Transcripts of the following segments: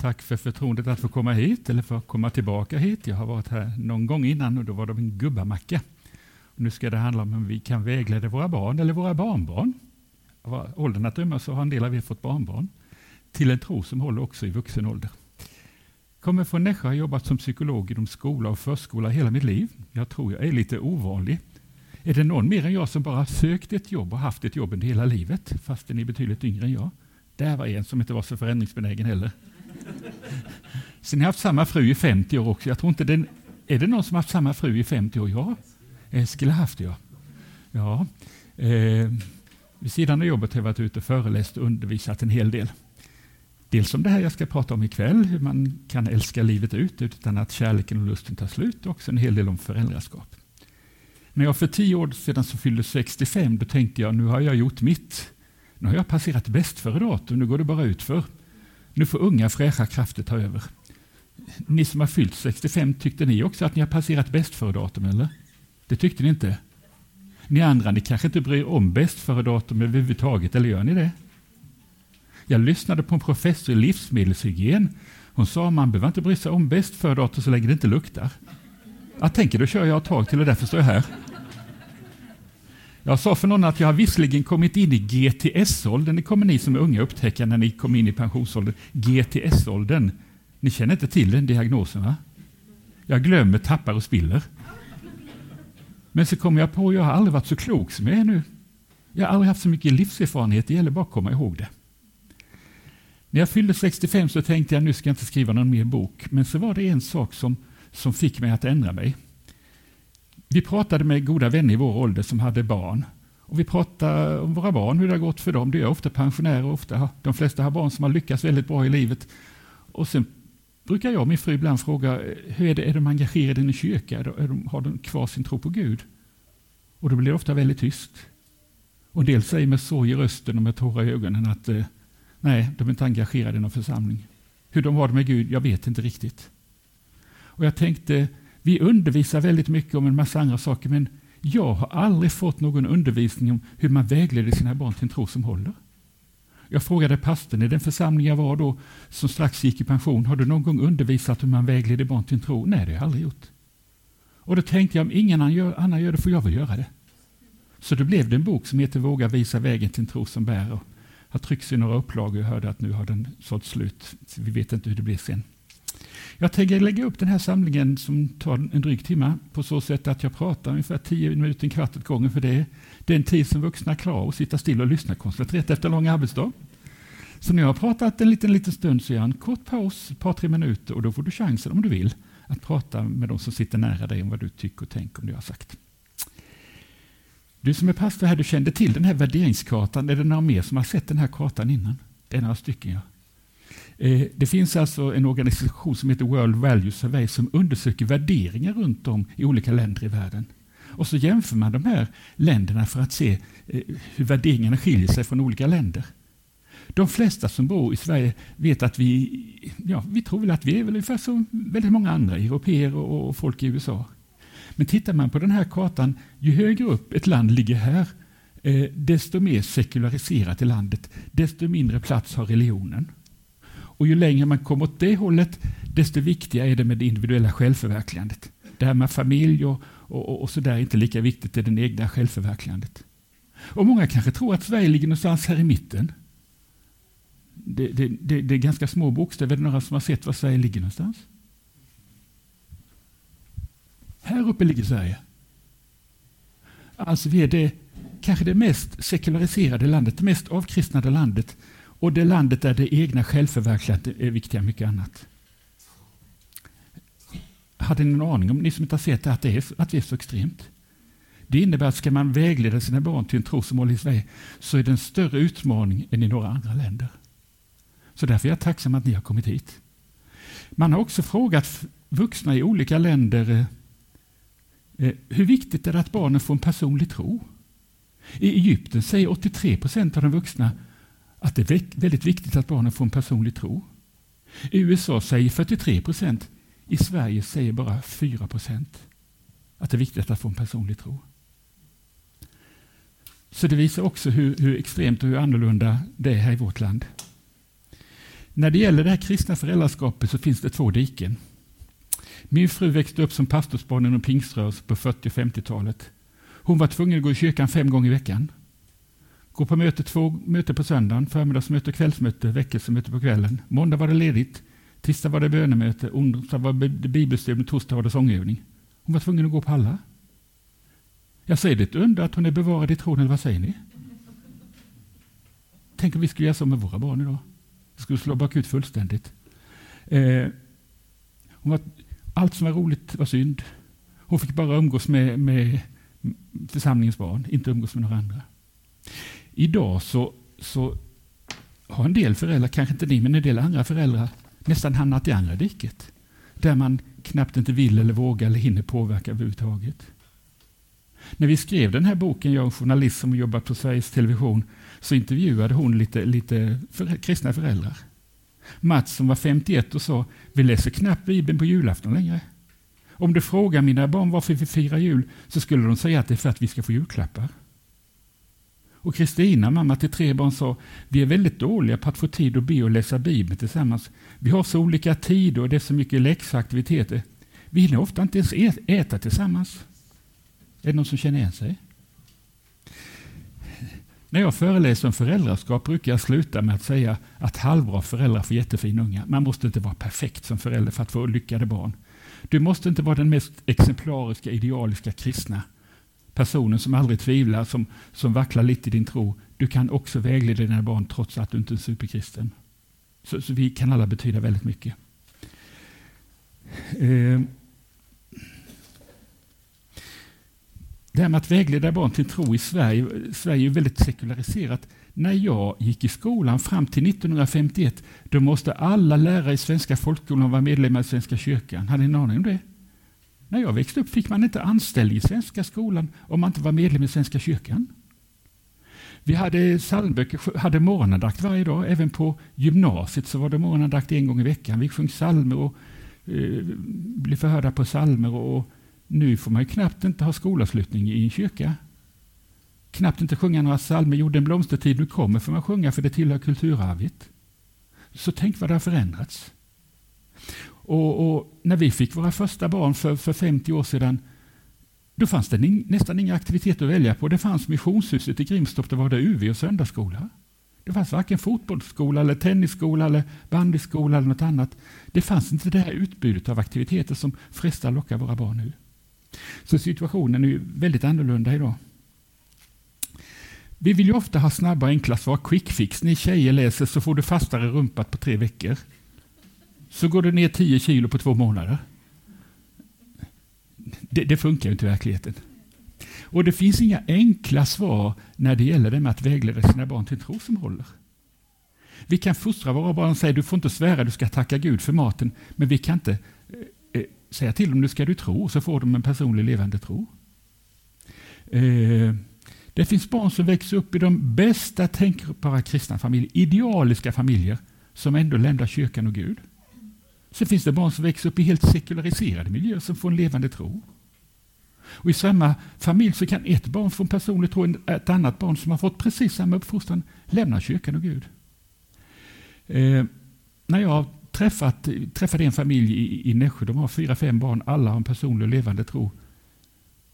Tack för förtroendet att få komma hit eller för att komma tillbaka hit. Jag har varit här någon gång innan och då var det en gubbamacka. Nu ska det handla om hur vi kan vägleda våra barn eller våra barnbarn. Av åldern att döma så har en del av er fått barnbarn. Till en tro som håller också i vuxen ålder. Kommer från Nässjö och har jobbat som psykolog inom skola och förskola hela mitt liv. Jag tror jag är lite ovanlig. Är det någon mer än jag som bara sökt ett jobb och haft ett jobb under hela livet, fast ni är betydligt yngre än jag? Där var en som inte var så förändringsbenägen heller. Sen har jag haft samma fru i 50 år också. Jag tror inte den, är det någon som har haft samma fru i 50 år? Ja, Eskil har haft det. Ja. ja. Eh, vid sidan av jobbet har jag varit ute och föreläst och undervisat en hel del. Dels om det här jag ska prata om ikväll, hur man kan älska livet ut utan att kärleken och lusten tar slut, och också en hel del om föräldraskap. När jag för tio år sedan så fyllde 65, då tänkte jag nu har jag gjort mitt. Nu har jag passerat bäst före datum, nu går det bara ut för. Nu får unga fräscha krafter ta över. Ni som har fyllt 65, tyckte ni också att ni har passerat bäst före datum, eller? Det tyckte ni inte? Ni andra, ni kanske inte bryr om bäst före datum överhuvudtaget, eller gör ni det? Jag lyssnade på en professor i livsmedelshygien. Hon sa att man behöver inte bry sig om bäst före datum så länge det inte luktar. Jag tänker, då kör jag ett tag till och därför står jag här. Jag sa för någon att jag har visserligen kommit in i GTS-åldern. Det kommer ni som är unga upptäcka när ni kommer in i pensionsåldern. GTS-åldern. Ni känner inte till den diagnosen va? Jag glömmer, tappar och spiller. Men så kom jag på att jag har aldrig varit så klok som jag är nu. Jag har aldrig haft så mycket livserfarenhet, det gäller bara att komma ihåg det. När jag fyllde 65 så tänkte jag nu ska jag inte skriva någon mer bok. Men så var det en sak som, som fick mig att ändra mig. Vi pratade med goda vänner i vår ålder som hade barn. Och vi pratade om våra barn, hur det har gått för dem. Det är ofta pensionärer, ofta, de flesta har barn som har lyckats väldigt bra i livet. Och sen brukar jag och min fru ibland fråga, hur är det, är de engagerade i kyrka? Är de, har de kvar sin tro på Gud? Och då blir det ofta väldigt tyst. Och en del säger med sorg i rösten och med tårar i ögonen att eh, nej, de är inte engagerade i någon församling. Hur de har det med Gud, jag vet inte riktigt. Och jag tänkte, vi undervisar väldigt mycket om en massa andra saker, men jag har aldrig fått någon undervisning om hur man vägleder sina barn till en tro som håller. Jag frågade pastorn i den församling jag var då, som strax gick i pension, har du någon gång undervisat hur man vägleder barn till en tro? Nej, det har jag aldrig gjort. Och då tänkte jag, om ingen annan gör det får jag väl göra det. Så då blev det en bok som heter Våga visa vägen till en tro som bär. Och har tryckts i några upplagor och hörde att nu har den sålt slut. Vi vet inte hur det blir sen. Jag tänker lägga upp den här samlingen som tar en dryg timme på så sätt att jag pratar ungefär 10 minuter, en kvart åt gången för det är den tid som vuxna klarar att sitta still och lyssna koncentrerat efter en lång arbetsdag. Så när jag har pratat en liten, liten stund så gör jag en kort paus, ett par, tre minuter och då får du chansen om du vill att prata med de som sitter nära dig om vad du tycker och tänker om det jag har sagt. Du som är pastor här, du kände till den här värderingskartan. Är det några mer som har sett den här kartan innan? Det är några stycken, ja. Eh, det finns alltså en organisation som heter World Value Survey som undersöker värderingar runt om i olika länder i världen. Och så jämför man de här länderna för att se eh, hur värderingarna skiljer sig från olika länder. De flesta som bor i Sverige vet att vi, ja, vi tror väl att vi är väl ungefär som väldigt många andra europeer och folk i USA. Men tittar man på den här kartan, ju högre upp ett land ligger här, eh, desto mer sekulariserat är landet, desto mindre plats har religionen. Och ju längre man kommer åt det hållet, desto viktigare är det med det individuella självförverkligandet. Det här med familj och, och, och sådär är inte lika viktigt, det är det egna självförverkligandet. Och många kanske tror att Sverige ligger någonstans här i mitten. Det, det, det, det är ganska små bokstäver. Är det några som har sett var Sverige ligger någonstans? Här uppe ligger Sverige. Alltså vi är det, kanske det mest sekulariserade landet, det mest avkristnade landet och det landet där det egna självförverkligandet är viktigare än mycket annat. Hade ni någon aning om, ni som inte har sett det, att, det är, att det är så extremt? Det innebär att ska man vägleda sina barn till en tro som håller i Sverige så är det en större utmaning än i några andra länder. Så därför är jag tacksam att ni har kommit hit. Man har också frågat vuxna i olika länder Eh, eh hur viktigt är det att barnen får en personlig tro? I Egypten säger 83 procent av de vuxna att det är väldigt viktigt att barnen får en personlig tro. I USA säger 43 procent. I Sverige säger bara 4 procent att det är viktigt att få en personlig tro. Så det visar också hur, hur extremt och hur annorlunda det är här i vårt land. När det gäller det här kristna föräldraskapet så finns det två diken. Min fru växte upp som pastorsbarn inom pingströrelsen på 40 och 50-talet. Hon var tvungen att gå i kyrkan fem gånger i veckan. Gå på möte två möten på söndagen, förmiddagsmöte, kvällsmöte, väckelsemöte på kvällen. Måndag var det ledigt, tisdag var det bönemöte, onsdag var det bibelstudium, torsdag var det sångövning. Hon var tvungen att gå på alla. Jag säger det ett under att hon är bevarad i tron, eller vad säger ni? Tänk om vi skulle göra så med våra barn idag. Det skulle slå bakut fullständigt. Eh, hon var, allt som var roligt var synd. Hon fick bara umgås med, med församlingens barn, inte umgås med några andra. Idag så, så har en del föräldrar, kanske inte ni, men en del andra föräldrar nästan hamnat i andra diket. Där man knappt inte vill eller vågar eller hinner påverka överhuvudtaget. När vi skrev den här boken, jag är en journalist som jobbar på Sveriges Television, så intervjuade hon lite, lite för, kristna föräldrar. Mats som var 51 och sa, vi läser knappt Bibeln på julafton längre. Om du frågar mina barn varför vi firar jul så skulle de säga att det är för att vi ska få julklappar. Och Kristina, mamma till tre barn, sa vi är väldigt dåliga på att få tid att be och läsa Bibeln tillsammans. Vi har så olika tider och det är så mycket läxaktiviteter. Vi hinner ofta inte ens äta tillsammans. Är det någon som känner igen sig? När jag föreläser om föräldraskap brukar jag sluta med att säga att halvbra föräldrar får jättefina unga. Man måste inte vara perfekt som förälder för att få lyckade barn. Du måste inte vara den mest exemplariska, idealiska kristna personen som aldrig tvivlar, som, som vacklar lite i din tro. Du kan också vägleda dina barn trots att du inte är superkristen. Så, så vi kan alla betyda väldigt mycket. Eh, Det här med att vägleda barn till tro i Sverige, Sverige är väldigt sekulariserat. När jag gick i skolan fram till 1951, då måste alla lärare i svenska folkskolan vara medlemmar i Svenska kyrkan. Hade ni en aning om det? När jag växte upp fick man inte anställning i Svenska skolan om man inte var medlem i Svenska kyrkan. Vi hade psalmböcker, hade morgonandakt varje dag. Även på gymnasiet så var det morgonandakt en gång i veckan. Vi sjöng psalmer och eh, blev förhörda på psalmer och nu får man ju knappt inte ha skolavslutning i en kyrka. Knappt inte sjunga några psalmer. Jo, den blomstertid nu kommer får man sjunga för det tillhör kulturarvet. Så tänk vad det har förändrats. Och, och, när vi fick våra första barn för, för 50 år sedan, då fanns det in, nästan inga aktiviteter att välja på. Det fanns missionshuset i Grimstorp, där var det UV och söndagsskola. Det fanns varken fotbollsskola, eller tennisskola, eller bandyskola eller något annat. Det fanns inte det här utbudet av aktiviteter som frestar lockar våra barn nu. Så situationen är väldigt annorlunda idag. Vi vill ju ofta ha snabba och enkla svar, quick fix. Ni tjejer läser så får du fastare rumpat på tre veckor. Så går du ner 10 kilo på två månader. Det, det funkar ju inte i verkligheten. Och det finns inga enkla svar när det gäller det med att vägleda sina barn till tro som håller. Vi kan fostra våra barn och säga du får inte svära, du ska tacka Gud för maten. Men vi kan inte eh, eh, säga till dem, nu ska du tro, så får de en personlig levande tro. Eh, det finns barn som växer upp i de bästa tänkbara kristna familjer, idealiska familjer, som ändå lämnar kyrkan och Gud. Sen finns det barn som växer upp i helt sekulariserade miljöer som får en levande tro. Och I samma familj så kan ett barn få en personlig tro, ett annat barn som har fått precis samma uppfostran lämna kyrkan och Gud. Eh, när jag träffat, träffade en familj i, i Nässjö. De har fyra, fem barn. Alla har en personlig och levande tro.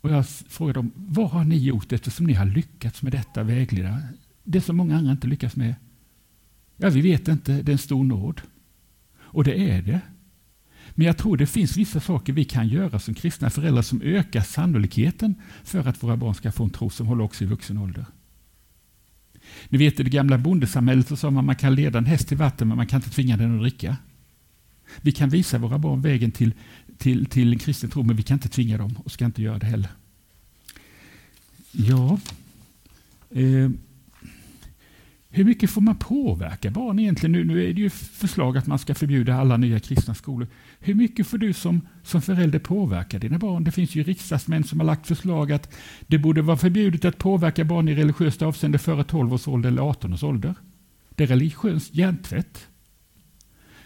Och jag frågade dem, vad har ni gjort eftersom ni har lyckats med detta vägleda? Det som många andra inte lyckas med. Ja, vi vet inte. Det är en stor nåd. Och det är det. Men jag tror det finns vissa saker vi kan göra som kristna föräldrar som ökar sannolikheten för att våra barn ska få en tro som håller också i vuxen ålder. Ni vet i det gamla bondesamhället så sa man att man kan leda en häst till vatten men man kan inte tvinga den att dricka. Vi kan visa våra barn vägen till, till, till en kristen tro men vi kan inte tvinga dem och ska inte göra det heller. Ja, eh, hur mycket får man påverka barn egentligen? Nu, nu är det ju förslag att man ska förbjuda alla nya kristna skolor. Hur mycket får du som, som förälder påverka dina barn? Det finns ju riksdagsmän som har lagt förslag att det borde vara förbjudet att påverka barn i religiöst avseende före 12 års ålder eller 18 års ålder. Det är religiös hjärntvätt.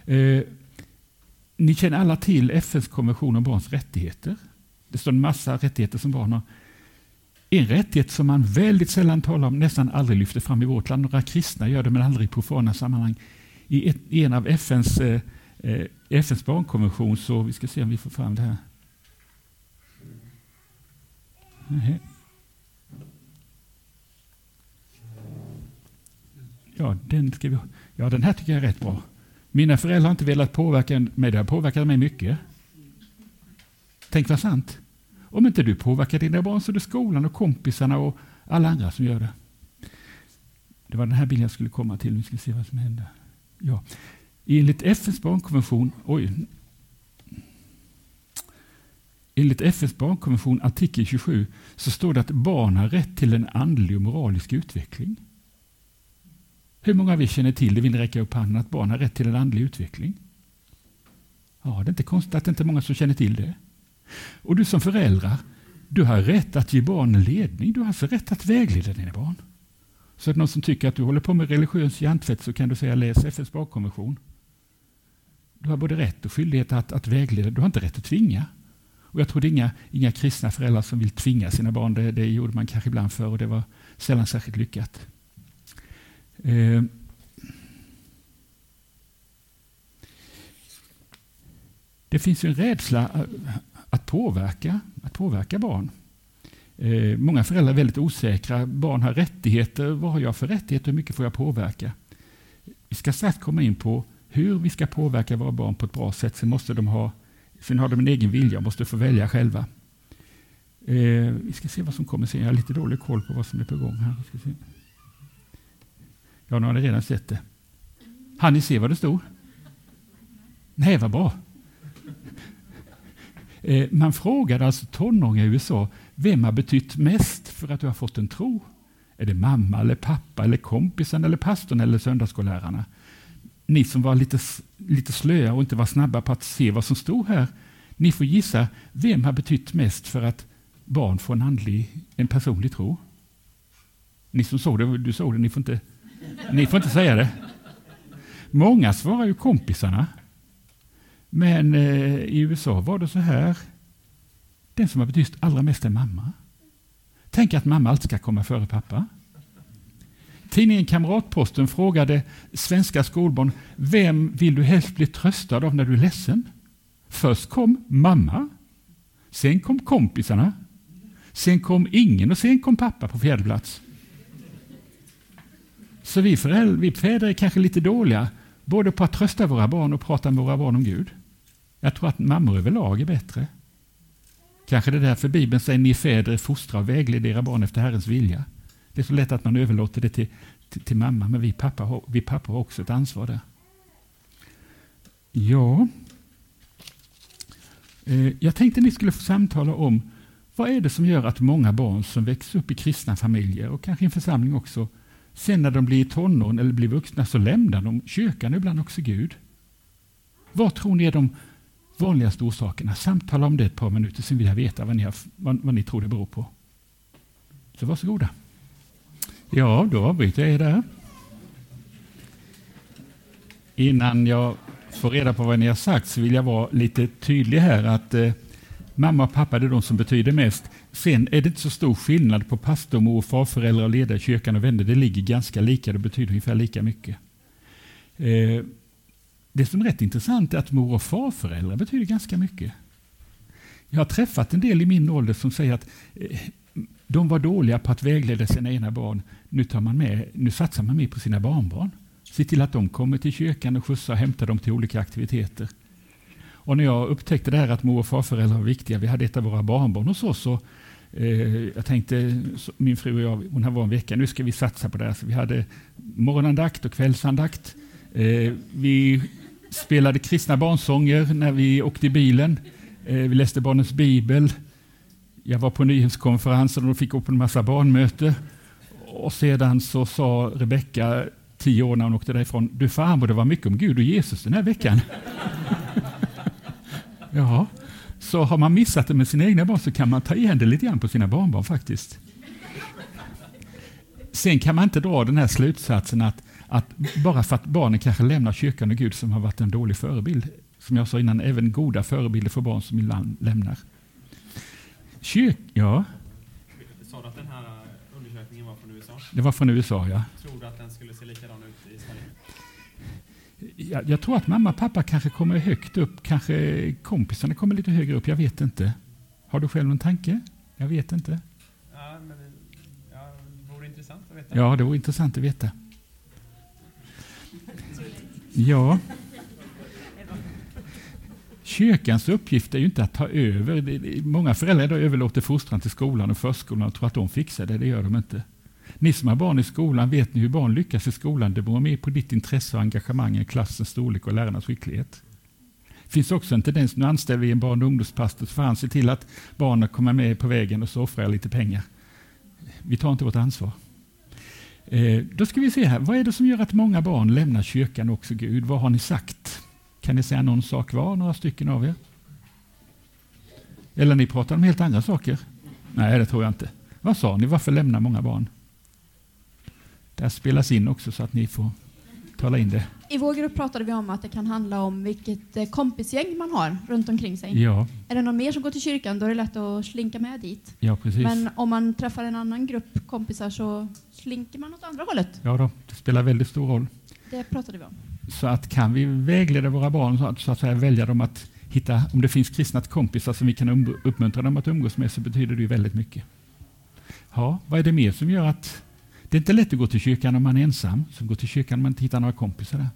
Eh, ni känner alla till FNs konvention om barns rättigheter. Det står en massa rättigheter som barn har. En rättighet som man väldigt sällan talar om, nästan aldrig lyfter fram i vårt land. Några kristna gör det, men aldrig i profana sammanhang. i, ett, en av FNs, eh, eh FNs barnkonvention, så vi ska se om vi får fram det här. Ja, den, ska vi, ja, den här tycker jag är rätt bra. Mina föräldrar har inte velat påverka mig, det har påverkat mig mycket. Tänk vad sant. Om inte du påverkar dina barn så är det skolan och kompisarna och alla andra som gör det. Det var den här bilden jag skulle komma till. Vi ska se vad som händer. Ja. Enligt FNs barnkonvention, oj. Enligt FNs barnkonvention artikel 27 så står det att barn har rätt till en andlig och moralisk utveckling. Hur många av er känner till det? Vill ni räcka upp handen att barn har rätt till en andlig utveckling? Ja, det är inte konstigt att det inte är många som känner till det. Och du som föräldrar, du har rätt att ge barnen ledning. Du har alltså rätt att vägleda dina barn. Så att någon som tycker att du håller på med religiös hjärntvätt så kan du säga läs FNs barnkonvention. Du har både rätt och skyldighet att, att vägleda. Du har inte rätt att tvinga. Och jag tror det är inga, inga kristna föräldrar som vill tvinga sina barn. Det, det gjorde man kanske ibland förr och det var sällan särskilt lyckat. Eh. Det finns en rädsla eh, att påverka, att påverka barn. Eh, många föräldrar är väldigt osäkra. Barn har rättigheter. Vad har jag för rättigheter? Hur mycket får jag påverka? Vi ska strax komma in på hur vi ska påverka våra barn på ett bra sätt. Sen, måste de ha, sen har de en egen vilja och måste få välja själva. Eh, vi ska se vad som kommer sen. Jag har lite dålig koll på vad som är på gång här. Vi ska se. Ja, nu har ni redan sett det. Har ni se vad det stod? Nej, vad bra. Eh, man frågade alltså tonåringar i USA, vem har betytt mest för att du har fått en tro? Är det mamma, eller pappa, eller kompisen, eller pastorn eller söndagsskollärarna? Ni som var lite, lite slöa och inte var snabba på att se vad som stod här, ni får gissa, vem har betytt mest för att barn får en, andlig, en personlig tro? Ni som såg det, du såg det, ni får inte, ni får inte säga det. Många svarar ju kompisarna. Men eh, i USA var det så här. Den som har betytt allra mest är mamma. Tänk att mamma alltid ska komma före pappa. Tidningen Kamratposten frågade svenska skolbarn vem vill du helst bli tröstad av när du är ledsen? Först kom mamma, sen kom kompisarna, sen kom ingen och sen kom pappa på fjärde plats. Så vi, föräldrar, vi fäder är kanske lite dåliga både på att trösta våra barn och prata med våra barn om Gud. Jag tror att mammor överlag är bättre. Kanske det är därför Bibeln säger ni fäder fostra och vägled era barn efter Herrens vilja. Det är så lätt att man överlåter det till, till, till mamma, men vi pappa, har, vi pappa har också ett ansvar där. Ja, eh, jag tänkte ni skulle få samtala om vad är det som gör att många barn som växer upp i kristna familjer och kanske i en församling också, sen när de blir tonåren eller blir vuxna så lämnar de kyrkan och ibland också Gud. Vad tror ni är de vanligaste orsakerna. Samtala om det ett par minuter, sen vill jag veta vad ni, har, vad, vad ni tror det beror på. Så varsågoda. Ja, då avbryter jag er där. Innan jag får reda på vad ni har sagt så vill jag vara lite tydlig här att eh, mamma och pappa är de som betyder mest. Sen är det inte så stor skillnad på pastor, mor och farföräldrar, ledare i kyrkan och vänner. Det ligger ganska lika, det betyder ungefär lika mycket. Eh, det som är rätt intressant är att mor och farföräldrar betyder ganska mycket. Jag har träffat en del i min ålder som säger att eh, de var dåliga på att vägleda sina egna barn. Nu, tar man med, nu satsar man mer på sina barnbarn. Se till att de kommer till kyrkan och skjutsar och hämtar dem till olika aktiviteter. Och när jag upptäckte det här att mor och farföräldrar var viktiga, vi hade ett av våra barnbarn hos oss, och, eh, jag tänkte, min fru och jag, hon var en vecka, nu ska vi satsa på det här. Så vi hade morgonandakt och kvällsandakt. Eh, vi spelade kristna barnsånger när vi åkte i bilen. Eh, vi läste barnens bibel. Jag var på nyhetskonferensen och fick gå på en massa barnmöte. Och sedan så sa Rebecka, tio år när hon åkte därifrån, du farmor, det var mycket om Gud och Jesus den här veckan. ja, så har man missat det med sina egna barn så kan man ta igen det lite grann på sina barnbarn faktiskt. Sen kan man inte dra den här slutsatsen att att bara för att barnen kanske lämnar kyrkan och Gud som har varit en dålig förebild, som jag sa innan, även goda förebilder för barn som ibland lämnar. Kyrk, ja. Sa du att den här undersökningen var från USA? Det var från USA, ja. Tror du att den skulle se likadan ut i Sverige? Jag, jag tror att mamma och pappa kanske kommer högt upp, kanske kompisarna kommer lite högre upp, jag vet inte. Har du själv någon tanke? Jag vet inte. Ja, men ja, det vore intressant att veta. Ja, det vore intressant att veta. Ja. Kyrkans uppgift är ju inte att ta över. Många föräldrar överlåter fostran till skolan och förskolan och tror att de fixar det. Det gör de inte. Ni som har barn i skolan, vet ni hur barn lyckas i skolan? Det beror mer på ditt intresse och engagemang än klassens storlek och lärarnas skicklighet. Det finns också en tendens, nu anställer vi en barn och ungdomspastor, så får han se till att barnen kommer med på vägen och så offrar jag lite pengar. Vi tar inte vårt ansvar. Eh, då ska vi se här, vad är det som gör att många barn lämnar kyrkan också Gud? Vad har ni sagt? Kan ni säga någon sak var, några stycken av er? Eller ni pratar om helt andra saker? Nej, det tror jag inte. Vad sa ni? Varför lämnar många barn? Det här spelas in också så att ni får tala in det. I vår grupp pratade vi om att det kan handla om vilket eh, kompisgäng man har runt omkring sig. Ja, Är det någon mer som går till kyrkan, då är det lätt att slinka med dit. ja precis. Men om man träffar en annan grupp kompisar så slinker man åt andra hållet. Ja, då, det spelar väldigt stor roll. Det pratade vi om. Så att kan vi vägleda våra barn så att, så att säga, välja dem att hitta, om det finns kristna kompisar som vi kan uppmuntra dem att umgås med så betyder det ju väldigt mycket. Ja, vad är det mer som gör att det är inte lätt att gå till kyrkan om man är ensam, så gå till kyrkan om man inte hittar några kompisar där.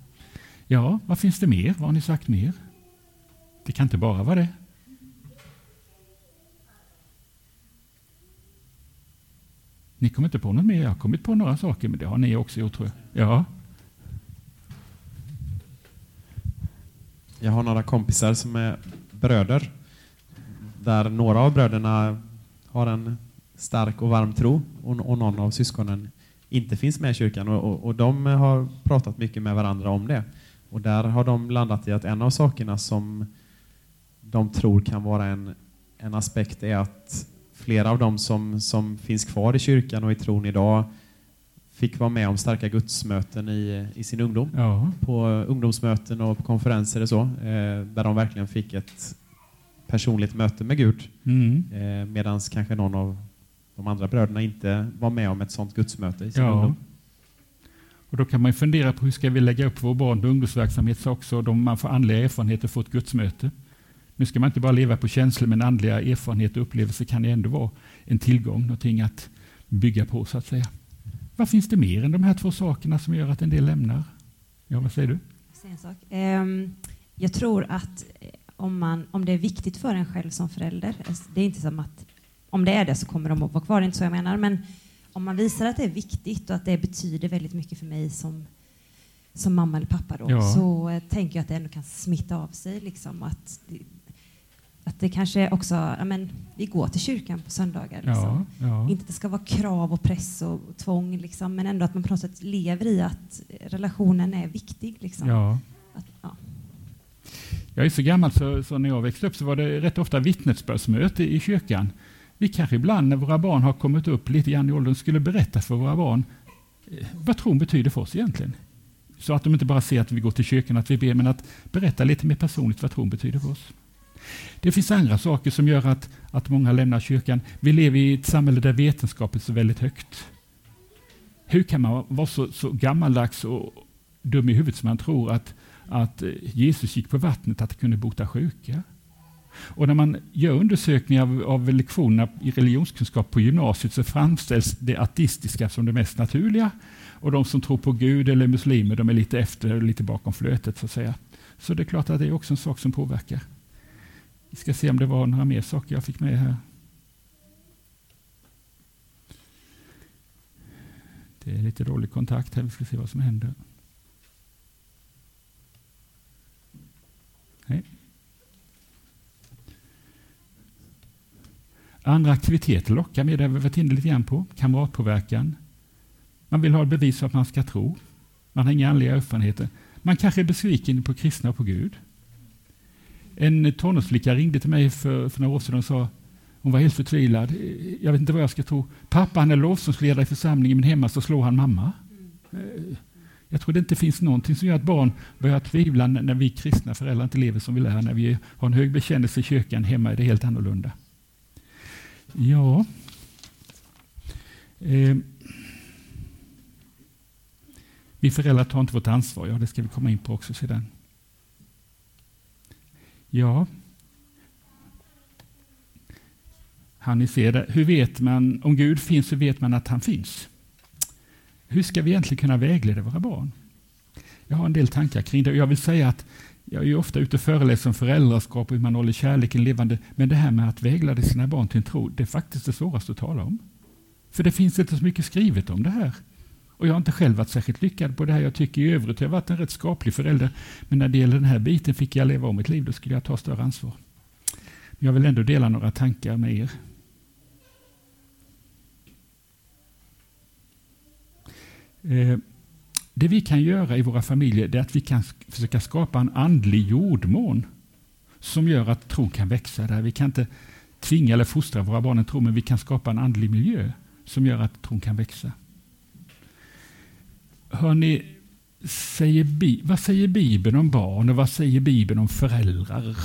Ja, vad finns det mer? Vad har ni sagt mer? Det kan inte bara vara det. Ni kommer inte på något mer? Jag har kommit på några saker, men det har ni också gjort tror jag. Ja, Jag har några kompisar som är bröder. Där några av bröderna har en stark och varm tro och, och någon av syskonen inte finns med i kyrkan. Och, och, och de har pratat mycket med varandra om det. Och där har de landat i att en av sakerna som de tror kan vara en, en aspekt är att flera av dem som, som finns kvar i kyrkan och i tron idag fick vara med om starka gudsmöten i, i sin ungdom ja, på ungdomsmöten och på konferenser och så, eh, där de verkligen fick ett personligt möte med Gud, mm. eh, medan kanske någon av de andra bröderna inte var med om ett sådant gudsmöte i sin Ja. ungdom. Och då kan man ju fundera på hur ska vi lägga upp vår barn och ungdomsverksamhet så också de man får andliga erfarenheter och får ett gudsmöte. Nu ska man inte bara leva på känslor men andliga erfarenheter och upplevelser kan ju ändå vara en tillgång, någonting att bygga på så att säga. Vad finns det mer än de här två sakerna som gör att en del lämnar? Ja, vad säger du? en sak. Ehm, jag tror att eh, om, man, om det är viktigt för en själv som förälder, alltså, det är inte som att om det är det så kommer de att vara kvar, det är inte så jag menar, men om man visar att det är viktigt och att det betyder väldigt mycket för mig som, som mamma eller pappa då, Ja. så eh, tänker jag att det ändå kan smitta av sig. Liksom, att, det, att det kanske också, ja, men, vi går till kyrkan på söndagar. Liksom. Ja, ja. Inte att det ska vara krav och press och tvång, liksom, men ändå att man på något sätt lever i att relationen är viktig. Liksom. ja. Att, ja. Jag är så gammal så, så när jag växte upp så var det rätt ofta vittnesbördsmöte i kyrkan. Vi kanske ibland när våra barn har kommit upp lite grann i åldern skulle berätta för våra barn eh, vad tron betyder för oss egentligen. Så att de inte bara ser att vi går till kyrkan, att vi ber, men att berätta lite mer personligt vad tron betyder för oss. Det finns andra saker som gör att, att många lämnar kyrkan. Vi lever i ett samhälle där vetenskapen är så väldigt högt. Hur kan man vara så, så gammaldags och dum i huvudet som man tror att, att eh, Jesus gick på vattnet, att det kunde bota sjuka? Och när man gör undersökningar av, av lektionerna i religionskunskap på gymnasiet så framställs det ateistiska som det mest naturliga. Och de som tror på Gud eller muslimer, de är lite efter, lite bakom flötet så att säga. Så det är klart att det är också en sak som påverkar. Vi ska se om det var några mer saker jag fick med här. Det är lite dålig kontakt här, vi ska se vad som händer. Andra aktiviteter lockar med, det har vi varit inne lite grann på. Kamratpåverkan. Man vill ha bevis för att man ska tro. Man har inga andliga erfarenheter. Man kanske är besviken på kristna och på Gud. En tonårsflicka ringde till mig för, för några år sedan och sa hon var helt förtvivlad. Jag vet inte vad jag ska tro. Pappa han är lovsångsledare i församlingen men hemma så slår han mamma. Eh, jag tror det inte finns någonting som gör att barn börjar tvivla när när vi kristna föräldrar inte lever som vi lär. När vi har en hög bekännelse i kyrkan, hemma är det helt annorlunda. Ja. Eh. Vi föräldrar tar inte vårt ansvar. Ja, det ska vi komma in på också sedan. Ja. Han ni ser det. Hur vet man, om Gud finns, hur vet man att han finns? Hur ska vi egentligen kunna vägleda våra barn? Jag har en del tankar kring det. Jag vill säga att jag är ofta ute och föreläser om föräldraskap och hur man håller kärleken levande. Men det här med att vägleda sina barn till en tro, det är faktiskt det svåraste att tala om. För det finns inte så mycket skrivet om det här. Och jag har inte själv varit särskilt lyckad på det här. Jag tycker i övrigt jag har varit en rätt skaplig förälder. Men när det gäller den här biten fick jag leva om mitt liv, då skulle jag ta större ansvar. Men jag vill ändå dela några tankar med er. Eh, det vi kan göra i våra familjer är att vi kan försöka skapa en andlig jordmån som gör att tron kan växa där. Vi kan inte tvinga eller fostra våra barn att tro, men vi kan skapa en andlig miljö som gör att tron kan växa. Hörrni, säger vad säger Bibeln om barn och vad säger Bibeln om föräldrar?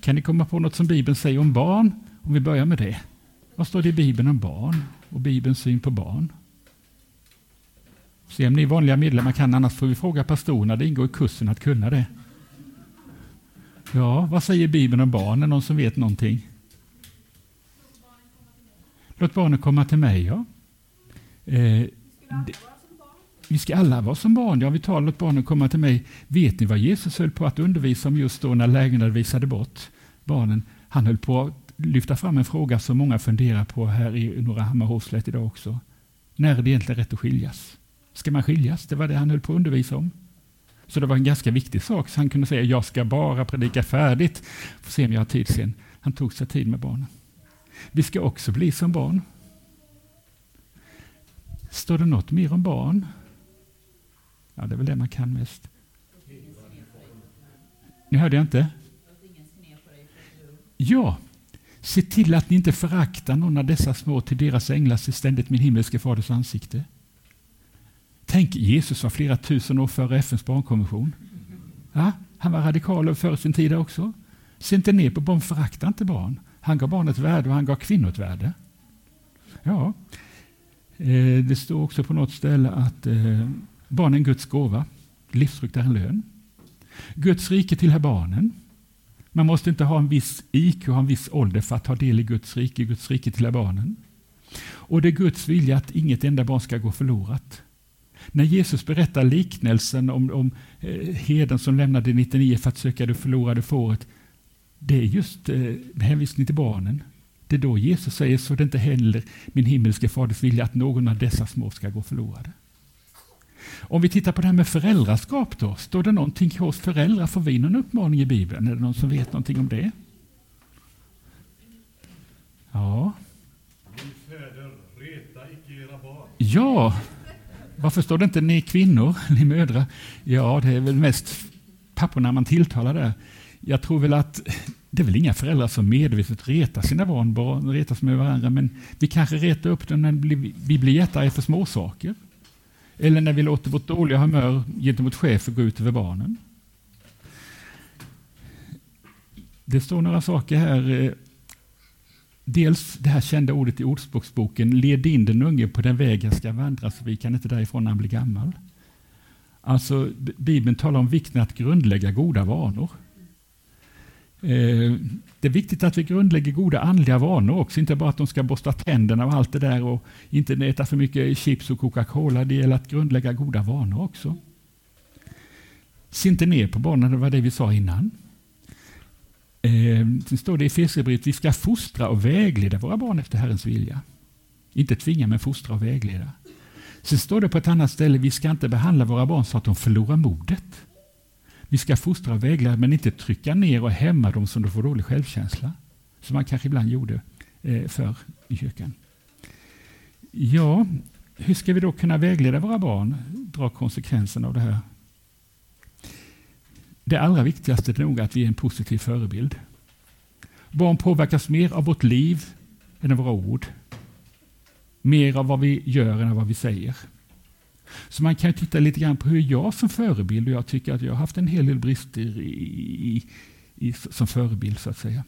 Kan ni komma på något som Bibeln säger om barn? Om vi börjar med det. Vad står det i Bibeln om barn och Bibelns syn på barn? Se om ni vanliga medlemmar kan, annars får vi fråga pastorerna. Det ingår i kursen att kunna det. Ja, vad säger Bibeln om barn? Är någon som vet någonting? Låt barnen komma till mig, ja. Eh, vi ska alla vara som barn. Ja, vi talar låt barnen komma till mig. Vet ni vad Jesus höll på att undervisa om just då när lägenheten visade bort barnen? Han höll på att lyfta fram en fråga som många funderar på här i Norra Hammarhovslätt idag också. När är det egentligen rätt att skiljas? Ska man skiljas? Det var det han höll på att undervisa om. Så det var en ganska viktig sak, så han kunde säga jag ska bara predika färdigt. Får se om jag har tid sen. Han tog sig tid med barnen. Vi ska också bli som barn. Står det något mer om barn? Ja, det är väl det man kan mest. Nu hörde jag inte. Ja, se till att ni inte föraktar någon av dessa små till deras änglar se ständigt min himmelske faders ansikte. Tänk, Jesus var flera tusen år före FNs barnkonvention. Ja, han var radikal och före sin tid också. Se inte ner på barn, förakta inte barn. Han gav barnet värde och han gav kvinnor ett värde. Ja, eh, det står också på något ställe att eh, barn är en Guds gåva. Livsfrukt är en lön. Guds rike tillhör barnen. Man måste inte ha en viss IQ och en viss ålder för att ta del i Guds rike. Guds rike tillhör barnen. Och det är Guds vilja att inget enda barn ska gå förlorat. När Jesus berättar liknelsen om, om eh, heden som lämnade 99 för att söka det förlorade fåret, det är just eh, hänvisning till barnen. Det är då Jesus säger, så det är inte heller min himmelske faders vilja att någon av dessa små ska gå förlorade. Om vi tittar på det här med föräldraskap då, står det någonting hos föräldrar? Får vi någon uppmaning i Bibeln? Är det någon som vet någonting om det? Ja. Ja, varför står det inte ni kvinnor, ni mödrar? Ja, det är väl mest papporna man tilltalar där. Jag tror väl att det är väl inga föräldrar som medvetet retar sina barn, barn retas med varandra, men vi kanske retar upp dem när vi blir jättearga för småsaker. Eller när vi låter vårt dåliga humör gentemot chefer gå ut över barnen. Det står några saker här. Eh, Dels det här kända ordet i Ordspråksboken, led in den unge på den väg jag ska vandra så vi kan inte därifrån när han blir gammal. Alltså, Bibeln talar om vikten att grundlägga goda vanor. Eh, det är viktigt att vi grundlägger goda andliga vanor också, inte bara att de ska borsta tänderna och allt det där och inte äta för mycket chips och Coca-Cola. Det gäller att grundlägga goda vanor också. Se inte ner på barnen, det var det vi sa innan. Eh, Sen står det i Efesierbrevet vi ska fostra och vägleda våra barn efter Herrens vilja. Inte tvinga, men fostra och vägleda. Sen står det på ett annat ställe vi ska inte behandla våra barn så att de förlorar modet. Vi ska fostra och vägleda men inte trycka ner och hämma dem som de får dålig självkänsla. Som man kanske ibland gjorde eh, förr i kyrkan. Ja, hur ska vi då kunna vägleda våra barn? Dra konsekvenserna av det här. Det allra viktigaste är nog att vi är en positiv förebild. Barn påverkas mer av vårt liv än av våra ord. Mer av vad vi gör än av vad vi säger. Så man kan titta lite grann på hur jag som förebild, och jag tycker att jag har haft en hel del brister i, i, i som förebild så att säga.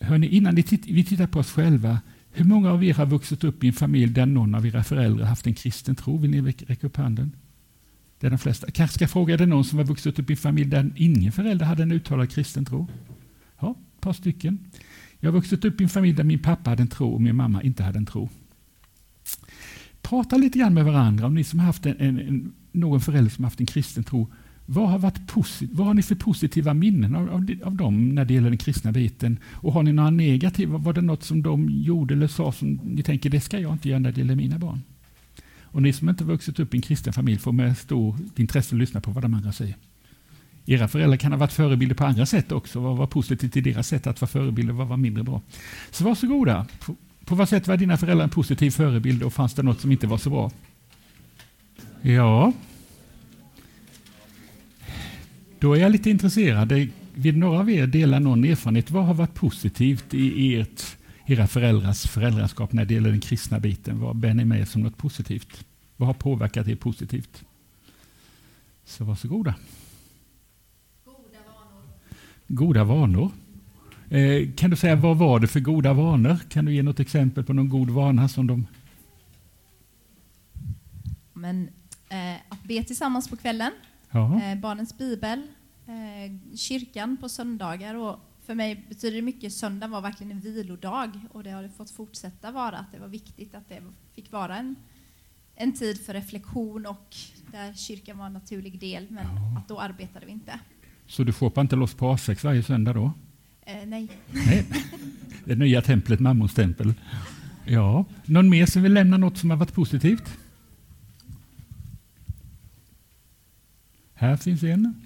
Hörrni, innan vi tittar på oss själva, hur många av er har vuxit upp i en familj där någon av era föräldrar haft en kristen tro? Vill ni räcka upp handen? Det är de flesta. Kanske ska jag fråga, är det någon som har vuxit upp i en familj där ingen förälder hade en uttalad kristen tro? Ja, ett par stycken. Jag har vuxit upp i en familj där min pappa hade en tro och min mamma inte hade en tro. Prata lite grann med varandra om ni som har haft en, en, en, någon förälder som har haft en kristen tro. Vad har, varit posit- vad har ni för positiva minnen av, av, av dem när det gäller den kristna biten? Och har ni några negativa? Var det något som de gjorde eller sa som ni tänker det ska jag inte göra när det gäller mina barn? Och ni som inte vuxit upp i en kristen familj får med stort intresse lyssna på vad de andra säger. Era föräldrar kan ha varit förebilder på andra sätt också. Vad var positivt i deras sätt att vara förebilder? Vad var mindre bra? Så varsågoda. På, på vad sätt var dina föräldrar en positiv förebild och fanns det något som inte var så bra? Ja. Då är jag lite intresserad. Vill några av er dela någon erfarenhet? Vad har varit positivt i ert, era föräldrars föräldraskap när det gäller den kristna biten? Vad bär ni med som något positivt? Vad har påverkat er positivt? Så varsågoda. Goda vanor. Eh, kan du säga vad var det för goda vanor? Kan du ge något exempel på någon god vana som de... Men, eh, att be tillsammans på kvällen, eh, barnens bibel, eh, kyrkan på söndagar. Och för mig betyder det mycket, söndagen var verkligen en vilodag och det har det fått fortsätta vara, att det var viktigt att det fick vara en, en tid för reflektion och där kyrkan var en naturlig del, men Ja. att då arbetade vi inte. så du shoppar inte loss på A6 varje söndag då? Eh, nej. Nej. Det nya templet, Mammons tempel. Ja. Någon mer som vill lämna något som har varit positivt? Här finns en.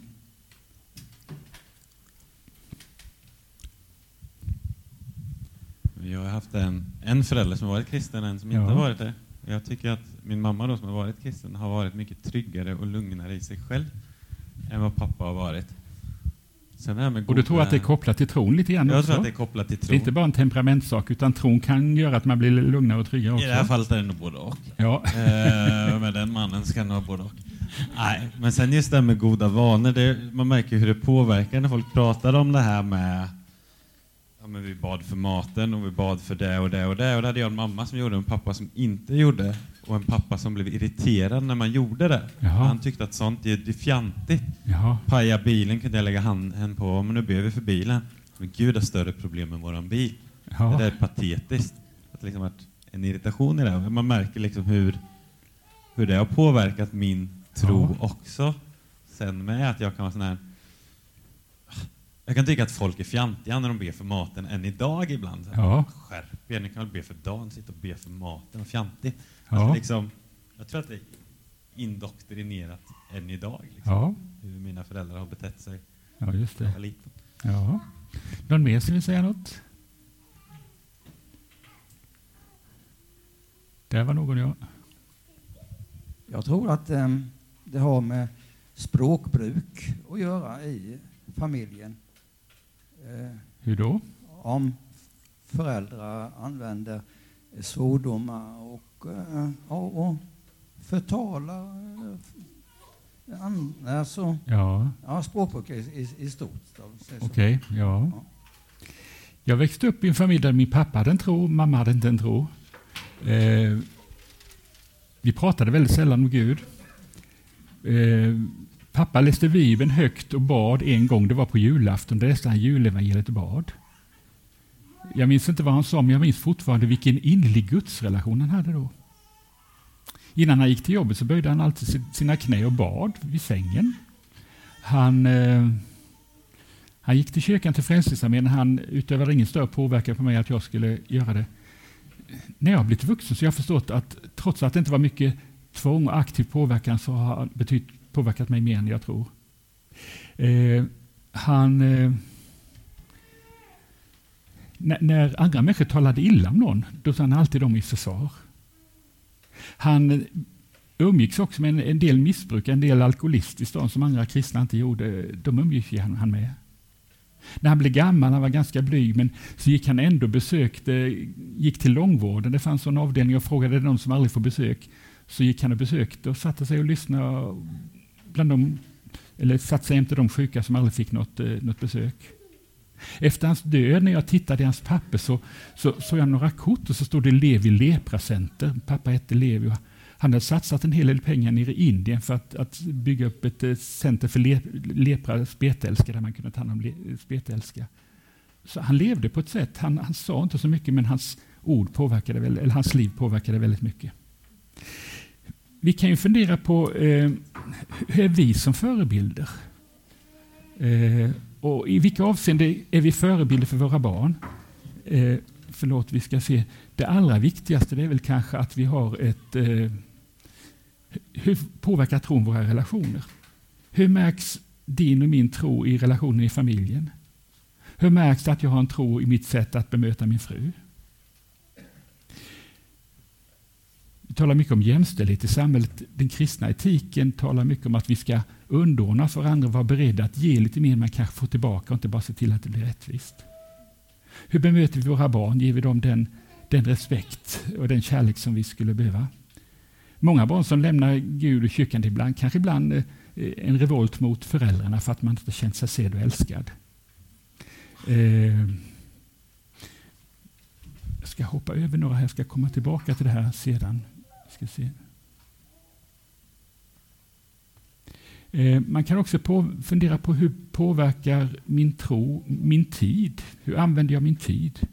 Jag har haft en, en förälder som varit kristen, en som Ja. inte har varit det. Jag tycker att min mamma då, som har varit kristen har varit mycket tryggare och lugnare i sig själv än vad pappa har varit. Det med Och du goda- tror att det är kopplat till tron lite grann Jag också? tror att det är kopplat till Det är inte bara en temperamentssak, utan tron kan göra att man blir lugnare och tryggare också. I det här fallet är det nog både och. Ja. Eh, med den mannen ska nog ha både och. Nej, men sen just det här med goda vanor, det, man märker hur det påverkar när folk pratar om det här med Ja, men vi bad för maten och vi bad för det och det och det. Och det hade jag en mamma som gjorde och en pappa som inte gjorde. Och en pappa som blev irriterad när man gjorde det. Jaha. Han tyckte att sånt är, det är fjantigt. Jaha. Paja bilen kunde jag lägga handen på, men nu ber vi för bilen. Men Gud har större problem med våran bil. Det där är patetiskt. Att liksom varit en irritation i det. Man märker liksom hur, hur det har påverkat min tro också. Sen med att jag kan vara sån här... Jag kan tycka att folk är fjantiga när de ber för maten än idag ibland. Ja. Skärp er, ni kan väl be för dagen, sitta och be för maten och fjantig. Ja. Alltså liksom, jag tror att det är indoktrinerat än idag. Liksom, Ja. Hur mina föräldrar har betett sig ja, just när jag det. var liten. Ja. Någon mer som vill säga något? Där var någon, ja. Jag tror att em, det har med språkbruk att göra i familjen. Eh, Hur då? om föräldrar använder svordomar och, eh, ja, och förtalar eh, an- alltså, Ja, ja, språkbruk i, i, i stort. då, så- så. okej. ja. Jag växte upp i en familj där min pappa hade en tro, mamma hade inte en tro. Eh, vi pratade väldigt sällan om Gud. Eh, pappa läste Bibeln högt och bad en gång, det var på julafton, då läste han julevangeliet och bad. Jag minns inte vad han sa, men jag minns fortfarande vilken innerlig gudsrelation han hade då. Innan han gick till jobbet så böjde han alltid sina knä och bad vid sängen. Han, eh, han gick till kyrkan till Frälsningsarmén. Han utövade ingen större påverkan på mig att jag skulle göra det. När jag har blivit vuxen så har jag förstått att trots att det inte var mycket tvång och aktiv påverkan så har han betytt, påverkat mig mer än jag tror. Eh, han... Eh, när, när andra människor talade illa om någon, då sa han alltid dem i försvar. Han eh, umgicks också med en, en del missbrukare, en del alkoholister i stan som andra kristna inte gjorde. De umgicks han, han med. När han blev gammal, han var ganska blyg, men så gick han ändå och besökte, gick till långvården. Det fanns en avdelning och frågade de som aldrig får besök. Så gick han och besökte och satte sig och lyssnade bland de, eller satt sig jämte de sjuka som aldrig fick något, eh, något besök. Efter hans död, när jag tittade i hans papper, så så såg jag några kort och så stod det Levi Lepracenter. Pappa hette Levi. och Han hade satsat en hel del pengar nere i Indien för att, att bygga upp ett eh, center för le, lepra spetälska där man kunde ta hand om le, spetälska. Så han levde på ett sätt, han, han sa inte så mycket men hans ord påverkade, eller hans liv påverkade väldigt mycket. Vi kan ju fundera på eh, hur är vi som förebilder? Eh, och I vilka avseenden är vi förebilder för våra barn? Eh, förlåt, vi ska se. Det allra viktigaste det är väl kanske att vi har ett... Eh, hur påverkar tron våra relationer? Hur märks din och min tro i relationen i familjen? Hur märks det att jag har en tro i mitt sätt att bemöta min fru? Vi talar mycket om jämställdhet i samhället. Den kristna etiken talar mycket om att vi ska underordna oss varandra och vara beredda att ge lite mer man kanske får tillbaka och inte bara se till att det blir rättvist. Hur bemöter vi våra barn? Ger vi dem den, den respekt och den kärlek som vi skulle behöva? Många barn som lämnar Gud och kyrkan ibland, kanske ibland eh, en revolt mot föräldrarna för att man inte känt sig sedd och älskad. Eh, jag ska hoppa över några här, jag ska komma tillbaka till det här sedan. Ska se. Eh, man kan också på, fundera på hur påverkar min tro min tid? Hur använder jag min tid?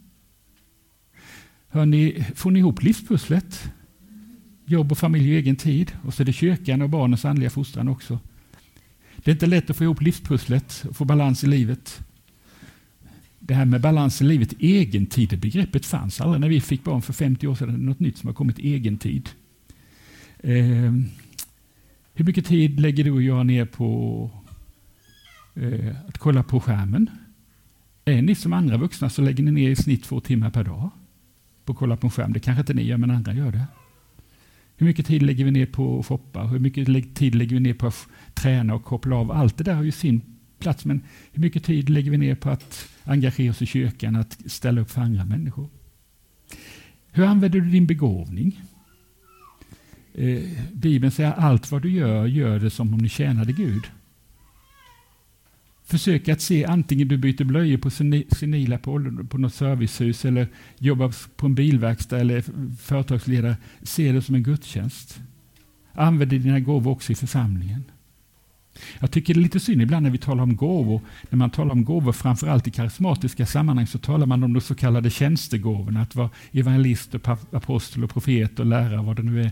Hör ni, får ni ihop livspusslet? Jobb och familj och egen tid. Och så är det kyrkan och barnens andliga fostran också. Det är inte lätt att få ihop livspusslet och få balans i livet. Det här med balans i livet, egentid, begreppet fanns aldrig när vi fick barn för 50 år sedan. Något nytt som har kommit, egentid. Eh, hur mycket tid lägger du och jag ner på eh, att kolla på skärmen? Är ni som andra vuxna så lägger ni ner i snitt två timmar per dag på att kolla på en skärm. Det kanske inte ni gör, men andra gör det. Hur mycket tid lägger vi ner på att shoppa? Hur mycket tid lägger vi ner på att träna och koppla av? Allt det där har ju sin plats, men hur mycket tid lägger vi ner på att engagera oss i kyrkan, att ställa upp för andra människor? Hur använder du din begåvning? Eh, Bibeln säger allt vad du gör, gör det som om du tjänade Gud. Försök att se antingen du byter blöjor på senila på, på något servicehus eller jobbar på en bilverkstad eller företagsledare. Se det som en gudstjänst. Använd dina gåvor också i församlingen. Jag tycker det är lite synd ibland när vi talar om gåvor. När man talar om gåvor, framförallt i karismatiska sammanhang, så talar man om de så kallade tjänstegåvorna. Att vara evangelist, och apostel, och profet och lärare, vad det nu är.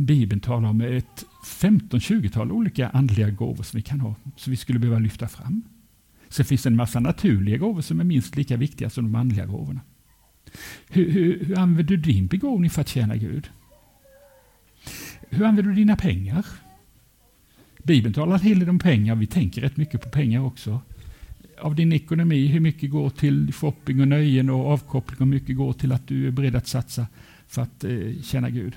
Bibeln talar om ett 15-20-tal olika andliga gåvor som vi kan ha, som vi skulle behöva lyfta fram. Sen finns det en massa naturliga gåvor som är minst lika viktiga som de andliga gåvorna. Hur, hur, hur använder du din begåvning för att tjäna Gud? Hur använder du dina pengar? Bibeln talar en hel del om pengar, vi tänker rätt mycket på pengar också. Av din ekonomi, hur mycket går till shopping och nöjen och avkoppling och hur mycket går till att du är beredd att satsa för att eh, tjäna Gud.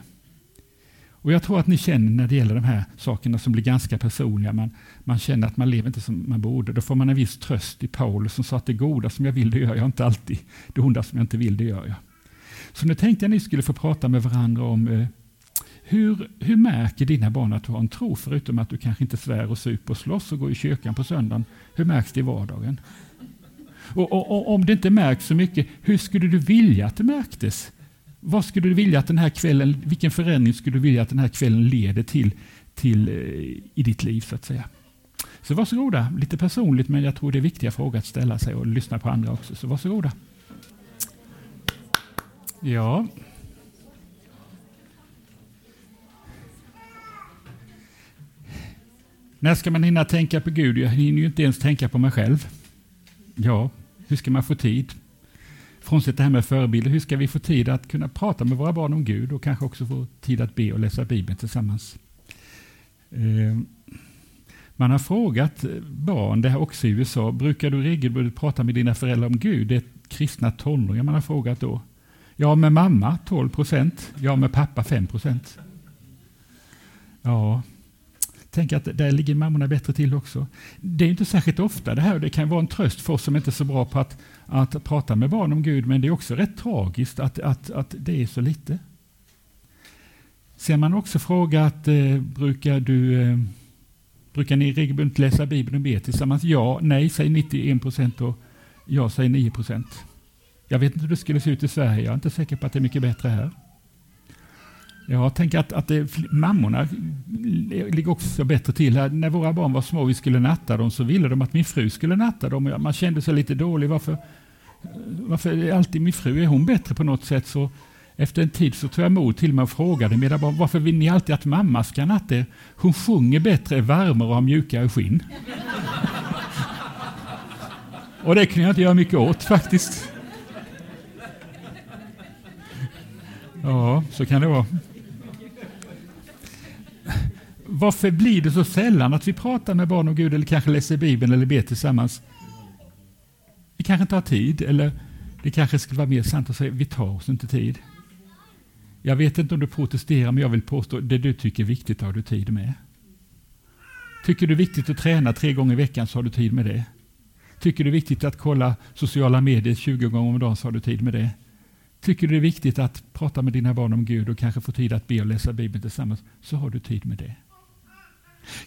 Och Jag tror att ni känner när det gäller de här sakerna som blir ganska personliga. Man, man känner att man lever inte som man borde. Då får man en viss tröst i Paulus som sa att det goda som jag vill det gör jag inte alltid. Det onda som jag inte vill det gör jag. Så nu tänkte jag att ni skulle få prata med varandra om eh, hur, hur märker dina barn att du har en tro, förutom att du kanske inte svär och super och slåss och går i kyrkan på söndagen? Hur märks det i vardagen? Och, och, och, om det inte märks så mycket, hur skulle du vilja att det märktes? Vad skulle du vilja att den här kvällen, vilken förändring skulle du vilja att den här kvällen leder till, till eh, i ditt liv så att säga? Så varsågoda, lite personligt men jag tror det är viktiga frågor att ställa sig och lyssna på andra också. Så varsågoda. Ja. När ska man hinna tänka på Gud? Jag hinner ju inte ens tänka på mig själv. Ja, hur ska man få tid? Frånsett det här med förebilder, hur ska vi få tid att kunna prata med våra barn om Gud och kanske också få tid att be och läsa Bibeln tillsammans? Eh, man har frågat barn, det här också i USA, brukar du regelbundet prata med dina föräldrar om Gud? Det är kristna tonåringar man har frågat då. Ja, med mamma 12 procent. Ja, med pappa 5 procent. Ja, tänker att där ligger mammorna bättre till också. Det är inte särskilt ofta det här det kan vara en tröst för oss som inte är så bra på att, att prata med barn om Gud, men det är också rätt tragiskt att, att, att det är så lite. Sen man också frågat, eh, brukar, du, eh, brukar ni regelbundet läsa Bibeln och be tillsammans? Ja, nej, säger 91 procent och ja, säger 9 procent. Jag vet inte hur det skulle se ut i Sverige, jag är inte säker på att det är mycket bättre här. Jag tänker att, att det, mammorna ligger också bättre till. Här. När våra barn var små och vi skulle natta dem så ville de att min fru skulle natta dem. Man kände sig lite dålig. Varför, varför är alltid min fru? Är hon bättre på något sätt? Så efter en tid så tog jag mod till mig och frågade mina barn varför vill ni alltid att mamma ska natta er? Hon sjunger bättre, är varmare och har mjukare skinn. och det kunde jag inte göra mycket åt faktiskt. Ja, så kan det vara. Varför blir det så sällan att vi pratar med barn om Gud eller kanske läser Bibeln eller ber tillsammans? Vi kanske inte har tid eller det kanske skulle vara mer sant att säga vi tar oss inte tid. Jag vet inte om du protesterar men jag vill påstå det du tycker är viktigt har du tid med. Tycker du är viktigt att träna tre gånger i veckan så har du tid med det. Tycker du är viktigt att kolla sociala medier 20 gånger om dagen så har du tid med det. Tycker du det är viktigt att prata med dina barn om Gud och kanske få tid att be och läsa Bibeln tillsammans så har du tid med det.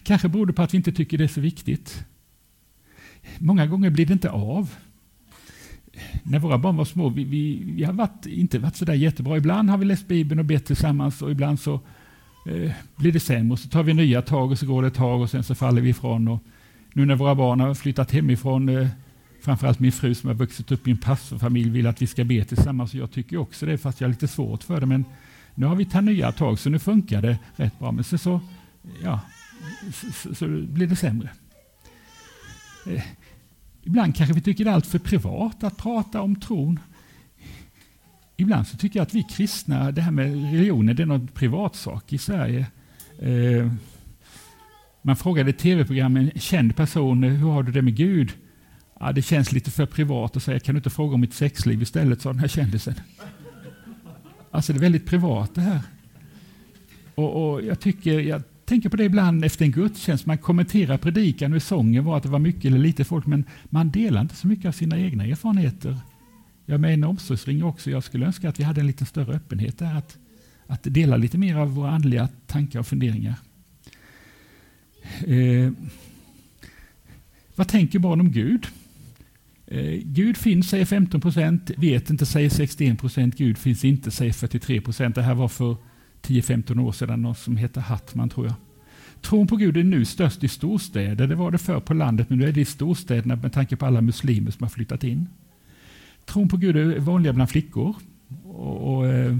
Kanske beror det på att vi inte tycker det är så viktigt. Många gånger blir det inte av. När våra barn var små, vi, vi, vi har varit, inte varit så där jättebra. Ibland har vi läst Bibeln och bett tillsammans och ibland så eh, blir det sämre. Och så tar vi nya tag och så går det ett tag och sen så faller vi ifrån. Och nu när våra barn har flyttat hemifrån, eh, framförallt min fru som har vuxit upp i en pastorfamilj vill att vi ska be tillsammans. Och jag tycker också det, fast jag har lite svårt för det. Men nu har vi tagit nya tag, så nu funkar det rätt bra. Men så, så ja, så, så blir det sämre. Eh, ibland kanske vi tycker det är allt för privat att prata om tron. Ibland så tycker jag att vi kristna, det här med religionen, det är någon privatsak i Sverige. Eh, man frågade i tv-program en känd person, hur har du det med Gud? Ja, det känns lite för privat att säga, kan du inte fråga om mitt sexliv istället, sa den här kändisen. Alltså det är väldigt privat det här. Och, och jag tycker, jag tänker på det ibland efter en gudstjänst. Man kommenterar predikan och sången var att det var mycket eller lite folk, men man delar inte så mycket av sina egna erfarenheter. Jag är med i en omsorgsring också. Jag skulle önska att vi hade en lite större öppenhet där, att, att dela lite mer av våra andliga tankar och funderingar. Eh, vad tänker barn om Gud? Eh, Gud finns, säger 15 procent. Vet inte, säger 61 procent. Gud finns inte, säger 43 procent. Det här var för 10-15 år sedan, någon som heter Hattman tror jag. Tron på Gud är nu störst i storstäder. Det var det förr på landet, men nu är det i storstäderna med tanke på alla muslimer som har flyttat in. Tron på Gud är vanligare bland flickor. Och, och eh,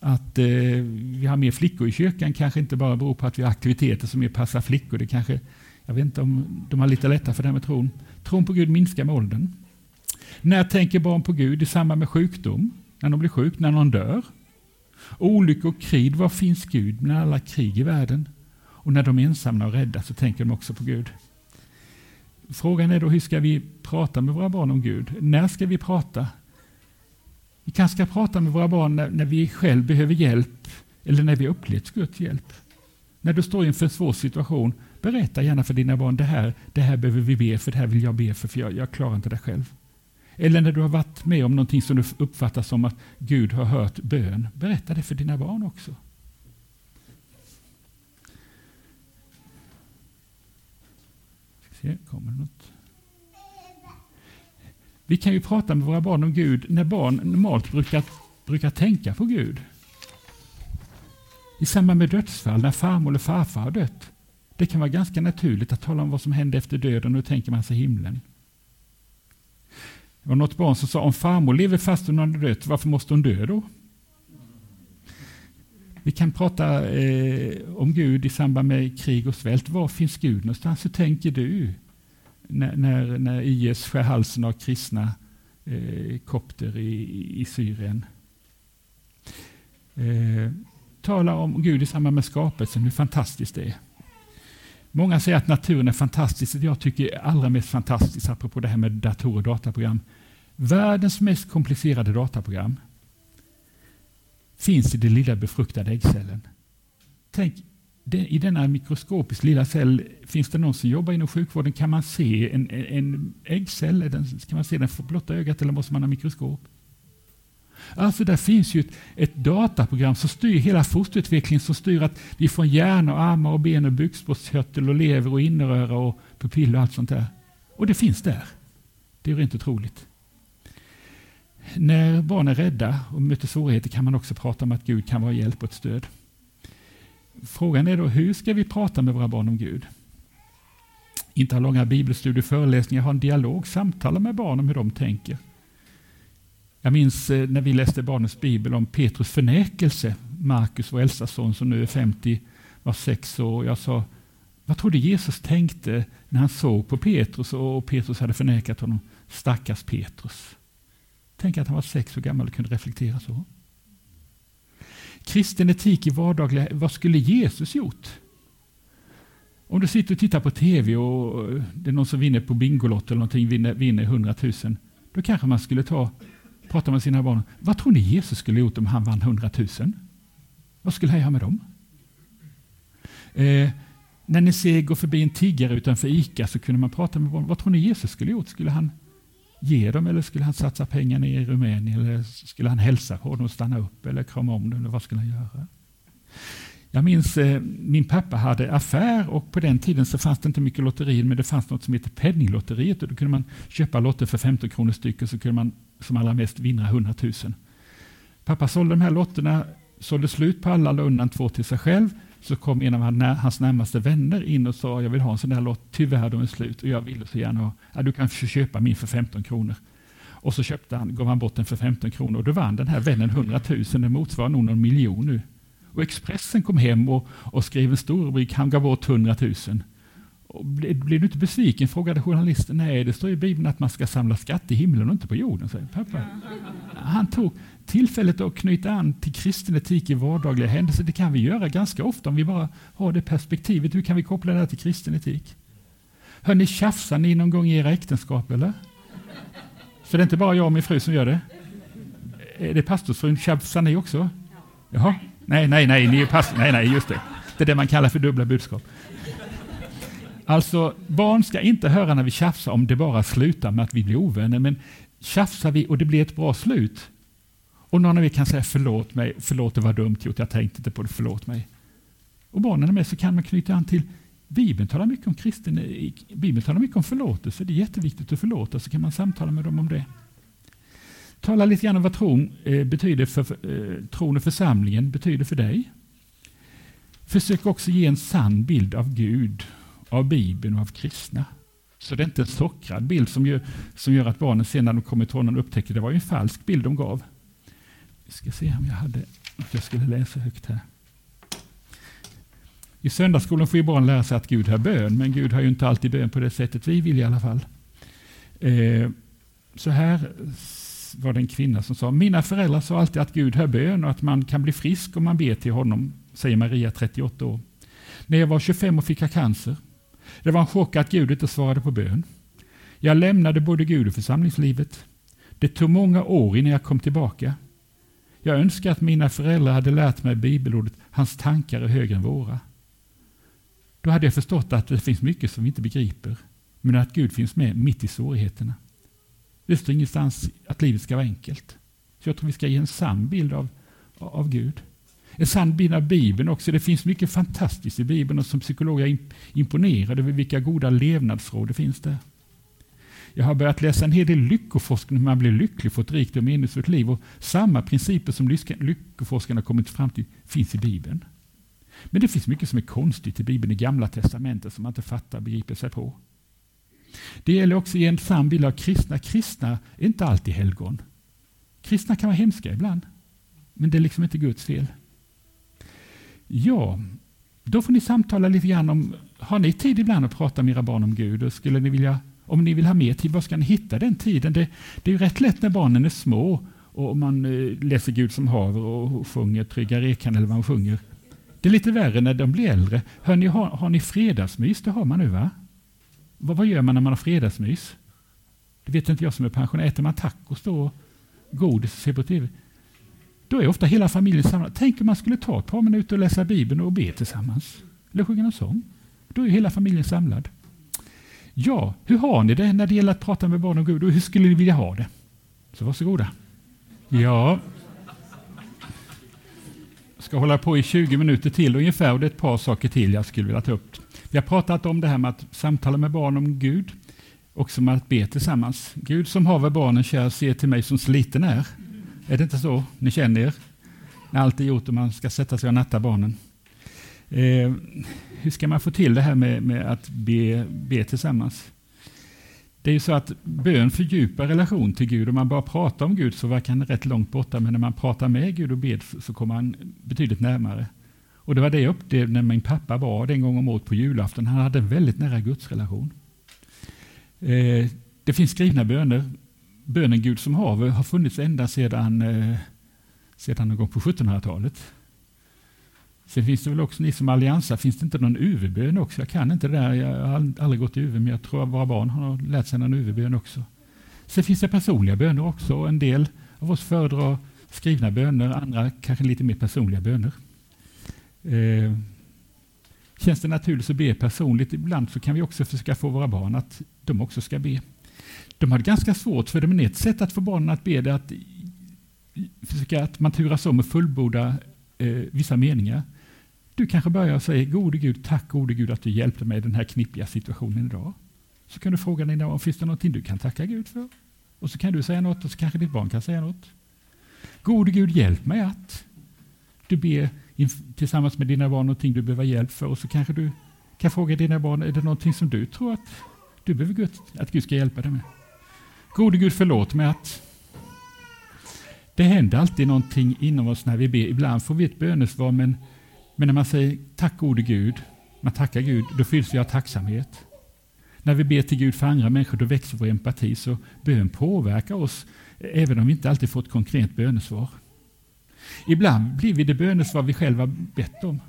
att eh, vi har mer flickor i kyrkan kanske inte bara beror på att vi har aktiviteter som mer passar flickor. Det kanske, jag vet inte om de har lite lättare för det här med tron. Tron på Gud minskar med åldern. När tänker barn på Gud? I samband med sjukdom? När de blir sjuka? När någon dör? Olyckor och krig, var finns Gud när alla krig i världen? Och när de är ensamma och rädda så tänker de också på Gud. Frågan är då hur ska vi prata med våra barn om Gud? När ska vi prata? Vi kanske ska prata med våra barn när, när vi själv behöver hjälp eller när vi upplevt Guds hjälp. När du står inför en svår situation, berätta gärna för dina barn det här, det här behöver vi be för, det här vill jag be för, för jag, jag klarar inte det själv. Eller när du har varit med om någonting som du uppfattar som att Gud har hört bön. Berätta det för dina barn också. Se, kommer något? Vi kan ju prata med våra barn om Gud när barn normalt brukar, brukar tänka på Gud. I samband med dödsfall, när farmor eller farfar har dött. Det kan vara ganska naturligt att tala om vad som hände efter döden och hur tänker man sig himlen. Det var något barn som sa om farmor lever fast hon har dött, varför måste hon dö då? Vi kan prata eh, om Gud i samband med krig och svält. Var finns Gud någonstans? Hur tänker du när, när, när IS skär halsen av kristna eh, kopter i, i Syrien? Eh, tala om Gud i samband med skapelsen, hur fantastiskt det är. Många säger att naturen är fantastisk. Jag tycker allra mest fantastiskt, apropå det här med datorer och dataprogram. Världens mest komplicerade dataprogram finns i den lilla befruktade äggcellen. Tänk, i denna mikroskopiskt lilla cell, finns det någon som jobbar inom sjukvården? Kan man se en, en äggcell? Kan man se den för blotta ögat eller måste man ha mikroskop? Alltså där finns ju ett, ett, dataprogram som styr hela fosterutvecklingen, som styr att vi får hjärna, och armar, och ben, och bukspottkörtel, och lever, och inneröra och pupiller och allt sånt där. Och det finns där. Det är rent otroligt. när barn är rädda och möter svårigheter kan man också prata om att Gud kan vara hjälp och ett stöd. Frågan är då hur ska vi prata med våra barn om Gud? Inte ha långa bibelstudier, föreläsningar, ha en dialog, samtala med barn om hur de tänker. Jag minns eh, när vi läste barnens bibel om Petrus förnekelse. Markus, vår äldsta son som nu är 50, var sex år. Jag sa, vad trodde Jesus tänkte när han såg på Petrus och Petrus hade förnekat honom? Stackars Petrus. Tänk att han var sex år gammal och kunde reflektera så. Kristen etik i vardagliga, vad skulle Jesus gjort? Om du sitter och tittar på tv och det är någon som vinner på Bingolotto eller någonting, vinner, vinner 100 000. Då kanske man skulle ta, pratar med sina barn. Vad tror ni Jesus skulle gjort om han vann 100 000? Vad skulle han göra med dem? Eh, när ni ser gå förbi en tiggare utanför ICA så kunde man prata med barnen. Vad tror ni Jesus skulle gjort? Skulle han ge dem eller skulle han satsa pengarna i Rumänien? Eller skulle han hälsa på dem och stanna upp eller krama om dem? Eller vad skulle han göra? Jag minns eh, min pappa hade affär och på den tiden så fanns det inte mycket lotterier men det fanns något som hette Penninglotteriet och då kunde man köpa lotter för 15 kronor styck och så kunde man som allra mest vinna 100 000. Pappa sålde de här lotterna, sålde slut på alla, la undan två till sig själv. Så kom en av hans närmaste vänner in och sa jag vill ha en sån där lott, tyvärr de är slut och jag ville så gärna ha, ja, du kan köpa min för 15 kronor. Och så köpte han, gav han bort den för 15 kronor och då vann den här vännen 100 000, det motsvarar nog någon miljon nu. Och Expressen kom hem och, och skrev en stor rubrik, han gav bort 100 000. Och blev, blev du inte besviken? frågade journalisten. Nej, det står i Bibeln att man ska samla skatt i himlen och inte på jorden, säger pappa. Han tog tillfället att knyta an till kristen etik i vardagliga händelser. Det kan vi göra ganska ofta om vi bara har det perspektivet. Hur kan vi koppla det här till kristen etik? Hör ni, tjafsar ni någon gång i era äktenskap eller? För det är inte bara jag och min fru som gör det. Är det pastorsfrun? Tjafsar ni också? Jaha. Nej, nej, nej, ni är pass nej, nej, just det. Det är det man kallar för dubbla budskap. Alltså, barn ska inte höra när vi tjafsar om det bara slutar med att vi blir ovänner, men tjafsar vi och det blir ett bra slut, och någon av er kan säga förlåt mig, förlåt det var dumt gjort, jag tänkte inte på det, förlåt mig. Och barnen är med så kan man knyta an till Bibeln talar mycket om kristen, Bibeln talar mycket om förlåtelse, det är jätteviktigt att förlåta, så kan man samtala med dem om det. Tala lite grann om vad tron eh, betyder för, eh, tron och församlingen betyder för dig. Försök också ge en sann bild av Gud, av Bibeln och av kristna. Så det är inte en sockrad bild som gör, som gör att barnen sen när de kommer till honom upptäcker att det var en falsk bild de gav. Vi ska se om jag hade att jag skulle läsa högt här. I söndagsskolan får ju barn lära sig att Gud har bön, men Gud har ju inte alltid bön på det sättet vi vill i alla fall. Eh, så här var det en kvinna som sa, mina föräldrar sa alltid att Gud hör bön och att man kan bli frisk om man ber till honom, säger Maria, 38 år. När jag var 25 och fick jag cancer. Det var en chock att Gud inte svarade på bön. Jag lämnade både Gud och församlingslivet. Det tog många år innan jag kom tillbaka. Jag önskar att mina föräldrar hade lärt mig bibelordet Hans tankar är högre än våra. Då hade jag förstått att det finns mycket som vi inte begriper, men att Gud finns med mitt i svårigheterna. Det står ingenstans att livet ska vara enkelt. Så jag tror vi ska ge en sann bild av, av Gud. En sann bild av Bibeln också. Det finns mycket fantastiskt i Bibeln och som psykolog är jag imponerad över vilka goda levnadsråd det finns där. Jag har börjat läsa en hel del lyckoforskning, hur man blir lycklig, får ett rikt och meningsfullt liv. Och samma principer som lyckoforskarna kommit fram till finns i Bibeln. Men det finns mycket som är konstigt i Bibeln, i Gamla Testamentet, som man inte fattar och begriper sig på. Det gäller också att ge en sann bild av kristna. Kristna är inte alltid helgon. Kristna kan vara hemska ibland, men det är liksom inte Guds fel. Ja, då får ni samtala lite grann om, har ni tid ibland att prata med era barn om Gud? Och skulle ni vilja, om ni vill ha mer tid, var ska ni hitta den tiden? Det, det är ju rätt lätt när barnen är små och man eh, läser Gud som haver och sjunger Trygga rekan eller vad man sjunger. Det är lite värre när de blir äldre. Hör ni, har, har ni fredagsmys? Det har man nu va? Vad, vad gör man när man har fredagsmys? Det vet inte jag som är pensionär. Äter man tacos då? Godis och ser på TV? Då är ofta hela familjen samlad. Tänk om man skulle ta ett par minuter och läsa Bibeln och be tillsammans. Eller sjunga någon sång. Då är hela familjen samlad. Ja, hur har ni det när det gäller att prata med barn om Gud och hur skulle ni vilja ha det? Så varsågoda. Ja. Jag ska hålla på i 20 minuter till ungefär och det är ett par saker till jag skulle vilja ta upp. Vi har pratat om det här med att samtala med barn om Gud och som att be tillsammans. Gud som haver barnen kär, se till mig som sliten är. Är det inte så ni känner er? När allt är gjort och man ska sätta sig och natta barnen. Eh, hur ska man få till det här med, med att be, be tillsammans? Det är ju så att bön fördjupar relation till Gud. Om man bara pratar om Gud så verkar han rätt långt borta, men när man pratar med Gud och ber så kommer han betydligt närmare. Och det var det jag upplevde när min pappa var en gång om året på julafton. Han hade en väldigt nära gudsrelation. Eh, det finns skrivna böner. Bönen Gud som haver har funnits ända sedan, eh, sedan någon gång på 1700-talet. Sen finns det väl också, ni som alliansar, finns det inte någon UV-bön också? Jag kan inte det där, jag har aldrig gått i UV, men jag tror att våra barn har lärt sig någon UV-bön också. Sen finns det personliga böner också. En del av oss föredrar skrivna böner, andra kanske lite mer personliga böner. Eh, känns det naturligt att be personligt, ibland så kan vi också försöka få våra barn att de också ska be. De har det ganska svårt, för det är ett sätt att få barnen att be det att försöka att man turas om att fullborda eh, vissa meningar. Du kanske börjar och säger, gode Gud, tack gode Gud att du hjälpte mig i den här knippiga situationen idag. Så kan du fråga dig, om finns det någonting du kan tacka Gud för? Och så kan du säga något och så kanske ditt barn kan säga något. Gode Gud, hjälp mig att. Du ber tillsammans med dina barn någonting du behöver hjälp för och så kanske du kan fråga dina barn, är det någonting som du tror att du behöver Gud, att Gud ska hjälpa dig med? Gode Gud, förlåt mig att det händer alltid någonting inom oss när vi ber. Ibland får vi ett bönesvar, men, men när man säger tack gode Gud, man tackar Gud, då fylls vi av tacksamhet. När vi ber till Gud för andra människor, då växer vår empati, så bön påverkar oss, även om vi inte alltid får ett konkret bönesvar. Ibland blir vi det bönesvar vi själva bett om.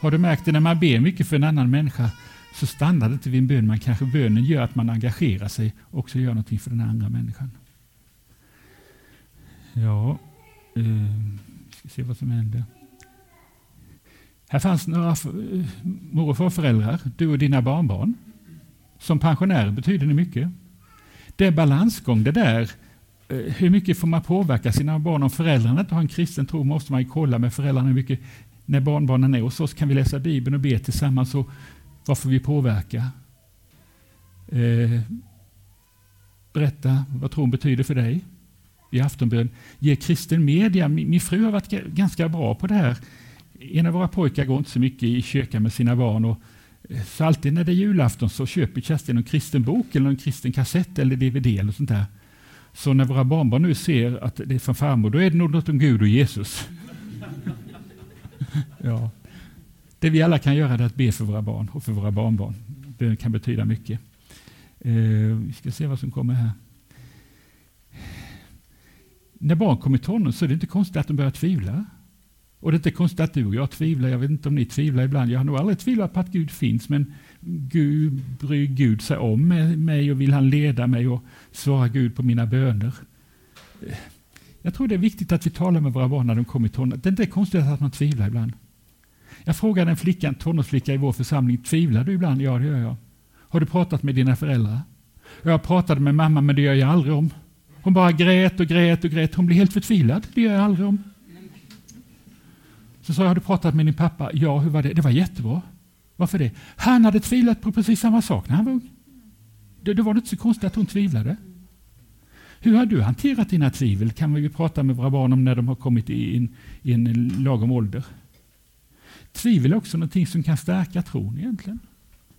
Har du märkt det när man ber mycket för en annan människa så stannar det inte vid en bön. Man kanske bönen gör att man engagerar sig och också gör någonting för den andra människan. Ja, eh, ska se vad som händer. Här fanns några eh, mor och farföräldrar, du och dina barnbarn. Som pensionärer betyder det mycket. Det är balansgång det där. Eh, hur mycket får man påverka sina barn? Om föräldrarna inte har en kristen tro måste man kolla med föräldrarna hur mycket. När barnbarnen är hos oss kan vi läsa Bibeln och be tillsammans. Och vad får vi påverka? Eh, berätta vad tron betyder för dig i aftonbön. Ge kristen media. Min, min fru har varit ganska bra på det här. En av våra pojkar går inte så mycket i kyrkan med sina barn. Och, eh, så alltid när det är julafton så köper Kerstin en kristen bok eller en kristen kassett eller DVD eller sånt där. Så när våra barnbarn nu ser att det är från farmor, då är det nog något om Gud och Jesus. ja. Det vi alla kan göra är att be för våra barn och för våra barnbarn. Det kan betyda mycket. Eh, vi ska se vad som kommer här. När barn kommer i tonåren så är det inte konstigt att de börjar tvivla. Och det är inte konstigt att du och jag tvivlar. Jag vet inte om ni tvivlar ibland. Jag har nog aldrig tvivlat på att Gud finns, men Gud, bryr Gud sig om mig och vill han leda mig och svara Gud på mina böner. Jag tror det är viktigt att vi talar med våra barn när de kommer i tonåren. Det är inte konstigt att man tvivlar ibland. Jag frågade en flicka, en tonårsflicka i vår församling, tvivlar du ibland? Ja, det gör jag. Har du pratat med dina föräldrar? Jag pratade med mamma, men det gör jag aldrig om. Hon bara grät och grät och grät. Hon blev helt förtvivlad. Det gör jag aldrig om. Så sa jag, har du pratat med din pappa? Ja, hur var det? Det var jättebra. Varför det? Han hade tvivlat på precis samma sak när han var ung. Det, det var inte så konstigt att hon tvivlade. Hur har du hanterat dina tvivel? kan vi prata med våra barn om när de har kommit i en, i en lagom ålder. Tvivel är också någonting som kan stärka tron egentligen.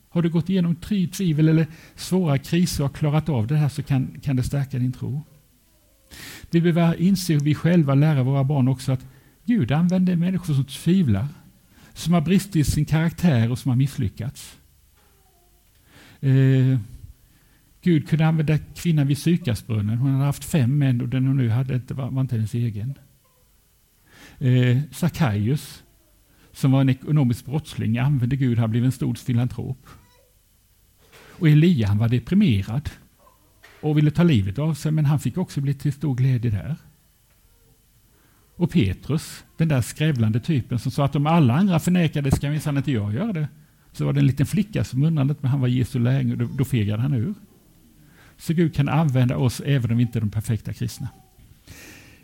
Har du gått igenom tvivel eller svåra kriser och klarat av det här så kan, kan det stärka din tro. Vi behöver inse hur vi själva lära våra barn också att Gud använder människor som tvivlar, som har brister i sin karaktär och som har misslyckats. Eh, Gud kunde använda kvinnan vid Sykasbrunnen. Hon hade haft fem män och den hon nu hade inte, var, var inte hennes egen. Eh, Sackaius, som var en ekonomisk brottsling, använde Gud. Han blev en stor filantrop. Och Elia han var deprimerad och ville ta livet av sig, men han fick också bli till stor glädje där. Och Petrus, den där skrävlande typen som sa att om alla andra förnekade ska minsann inte jag göra det. Så var det en liten flicka som undrade men han var Jesu lärjunge och då fegade han ur. Så Gud kan använda oss även om vi inte är de perfekta kristna.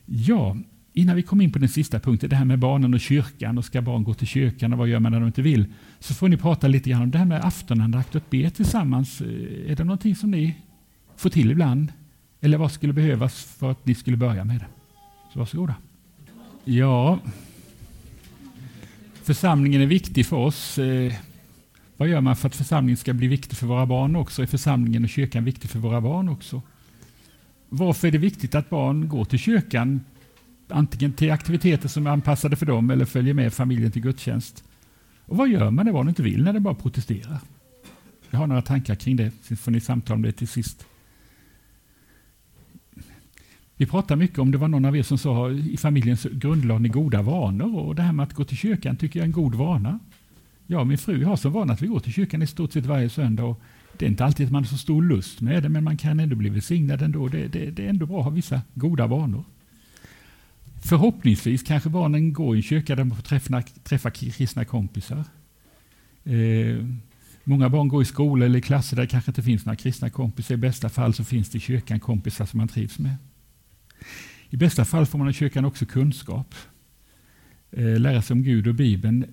Ja, innan vi kommer in på den sista punkten, det här med barnen och kyrkan och ska barn gå till kyrkan och vad gör man när de inte vill? Så får ni prata lite grann om det här med aftonandakt och be tillsammans. Eh, är det någonting som ni får till ibland? Eller vad skulle behövas för att ni skulle börja med det? Så varsågoda. Ja, församlingen är viktig för oss. Eh, vad gör man för att församlingen ska bli viktig för våra barn också? Är församlingen och kyrkan viktig för våra barn också? Varför är det viktigt att barn går till kyrkan? Antingen till aktiviteter som är anpassade för dem eller följer med familjen till gudstjänst. Och vad gör man när barnet inte vill, när de bara protesterar? Jag har några tankar kring det, så får ni samtala om det till sist. Vi pratar mycket om, det var någon av er som sa, i familjen grundlade ni goda vanor och det här med att gå till kyrkan tycker jag är en god vana. Jag och min fru har som vana att vi går till kyrkan i stort sett varje söndag. Och det är inte alltid att man har så stor lust med det, men man kan ändå bli välsignad ändå. Det, det, det är ändå bra att ha vissa goda vanor. Förhoppningsvis kanske barnen går i en kyrka där man får träffa, träffa kristna kompisar. Eh, många barn går i skolor eller klasser där det kanske inte finns några kristna kompisar. I bästa fall så finns det i kyrkan kompisar som man trivs med. I bästa fall får man i kyrkan också kunskap. Eh, lära sig om Gud och Bibeln.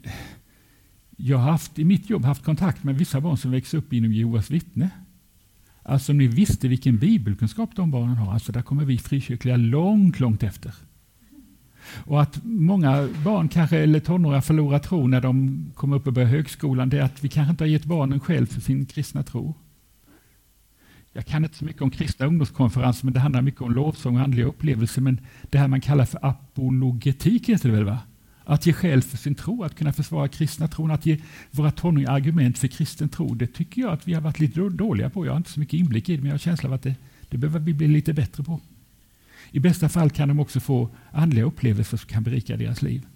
Jag har haft, i mitt jobb haft kontakt med vissa barn som växer upp inom Jehovas vittne. Alltså om ni visste vilken bibelkunskap de barnen har, alltså där kommer vi frikyrkliga långt, långt efter. Och att många barn, kanske, eller tonåringar, förlorar tro när de kommer upp och börjar högskolan, det är att vi kanske inte har gett barnen själv för sin kristna tro. Jag kan inte så mycket om kristna ungdomskonferenser, men det handlar mycket om lovsång och andliga upplevelser. Men det här man kallar för apologetik heter det väl? Va? Att ge skäl för sin tro, att kunna försvara kristna tron, att ge våra tonåringar argument för kristen tro. Det tycker jag att vi har varit lite dåliga på. Jag har inte så mycket inblick i det, men jag har känsla av att det, det behöver vi bli lite bättre på. I bästa fall kan de också få andliga upplevelser som kan berika deras liv.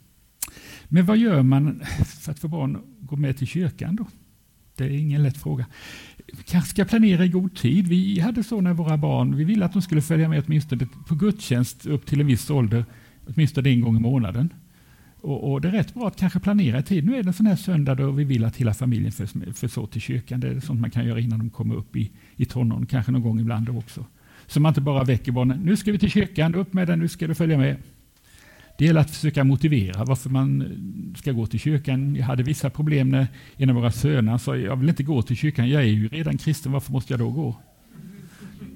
Men vad gör man för att få barn att gå med till kyrkan då? Det är ingen lätt fråga. Vi kanske ska planera i god tid. Vi hade så när våra barn, vi ville att de skulle följa med åtminstone på gudstjänst upp till en viss ålder, åtminstone en gång i månaden. Och, och, det är rätt bra att kanske planera i tid. Nu är det en sån här söndag då vi vill att hela familjen förs åt till kyrkan. Det är sånt man kan göra innan de kommer upp i, i tonåren, kanske någon gång ibland också. Så man inte bara väcker barnen. Nu ska vi till kyrkan, upp med den, nu ska du följa med. Det gäller att försöka motivera varför man eh, ska gå till kyrkan. Jag hade vissa problem när en av våra söner sa jag vill inte gå till kyrkan, jag är ju redan kristen, varför måste jag då gå?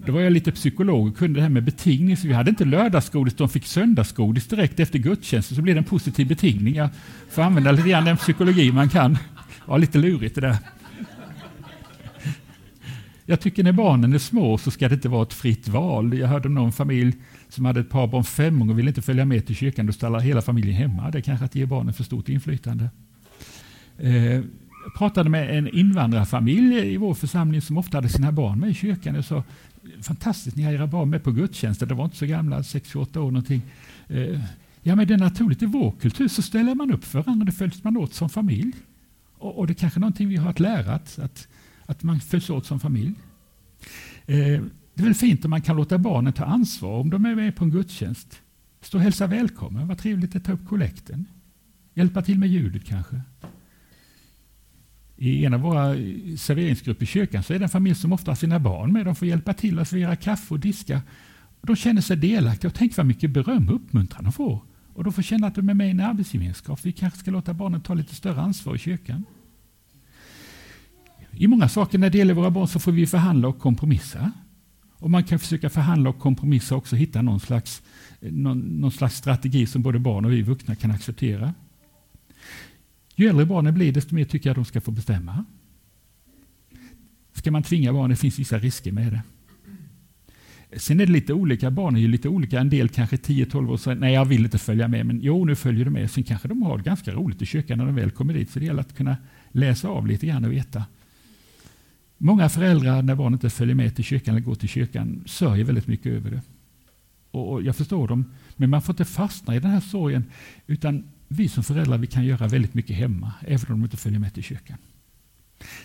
Då var jag lite psykolog och kunde det här med betingning. Så vi hade inte lördagsgodis, de fick söndagsgodis direkt efter gudstjänsten. Så blev det en positiv betingning. Jag får använda lite grann den psykologi man kan. Det var lite lurigt det där. Jag tycker när barnen är små så ska det inte vara ett fritt val. Jag hörde om någon familj som hade ett par barn fem och ville inte följa med till kyrkan. Då stannar hela familjen hemma. Det är kanske att ge barnen för stort inflytande. Eh, jag pratade med en invandrarfamilj i vår församling som ofta hade sina barn med i kyrkan. Jag sa, fantastiskt, ni har era barn med på gudstjänsten. De var inte så gamla, 6-28 år någonting. Eh, ja, men det är naturligt. I vår kultur så ställer man upp för varandra. Det följs man åt som familj. Och, och det är kanske är någonting vi har att lära, att, att, att man följs åt som familj. Eh, det är väl fint om man kan låta barnen ta ansvar om de är med på en gudstjänst. Stå och hälsa välkommen, vad trevligt att ta upp kollekten. Hjälpa till med ljudet kanske. I en av våra eh, serveringsgrupper i kyrkan så är det en familj som ofta har sina barn med. De får hjälpa till att servera kaffe och diska. De känner sig delaktiga och tänk vad mycket beröm och uppmuntran de får. Och de får känna att de är med i en arbetsgemenskap. Vi kanske ska låta barnen ta lite större ansvar i kyrkan. I många saker när det gäller våra barn så får vi förhandla och kompromissa. Och man kan försöka förhandla och kompromissa och också hitta någon slags, eh, någon, någon slags strategi som både barn och vi vuxna kan acceptera. Ju äldre barnen blir, desto mer tycker jag de ska få bestämma. Ska man tvinga barnen, det finns vissa risker med det. Sen är det lite olika, barn är ju lite olika. En del kanske 10-12 år säger nej jag vill inte följa med, men jo nu följer du med. Sen kanske de har ganska roligt i kyrkan när de väl kommer dit. Så det gäller att kunna läsa av lite grann och veta. Många föräldrar när barn inte följer med till kyrkan eller går till kyrkan sörjer väldigt mycket över det. Och jag förstår dem, men man får inte fastna i den här sorgen. Utan vi som föräldrar vi kan göra väldigt mycket hemma, även om de inte följer med till kyrkan.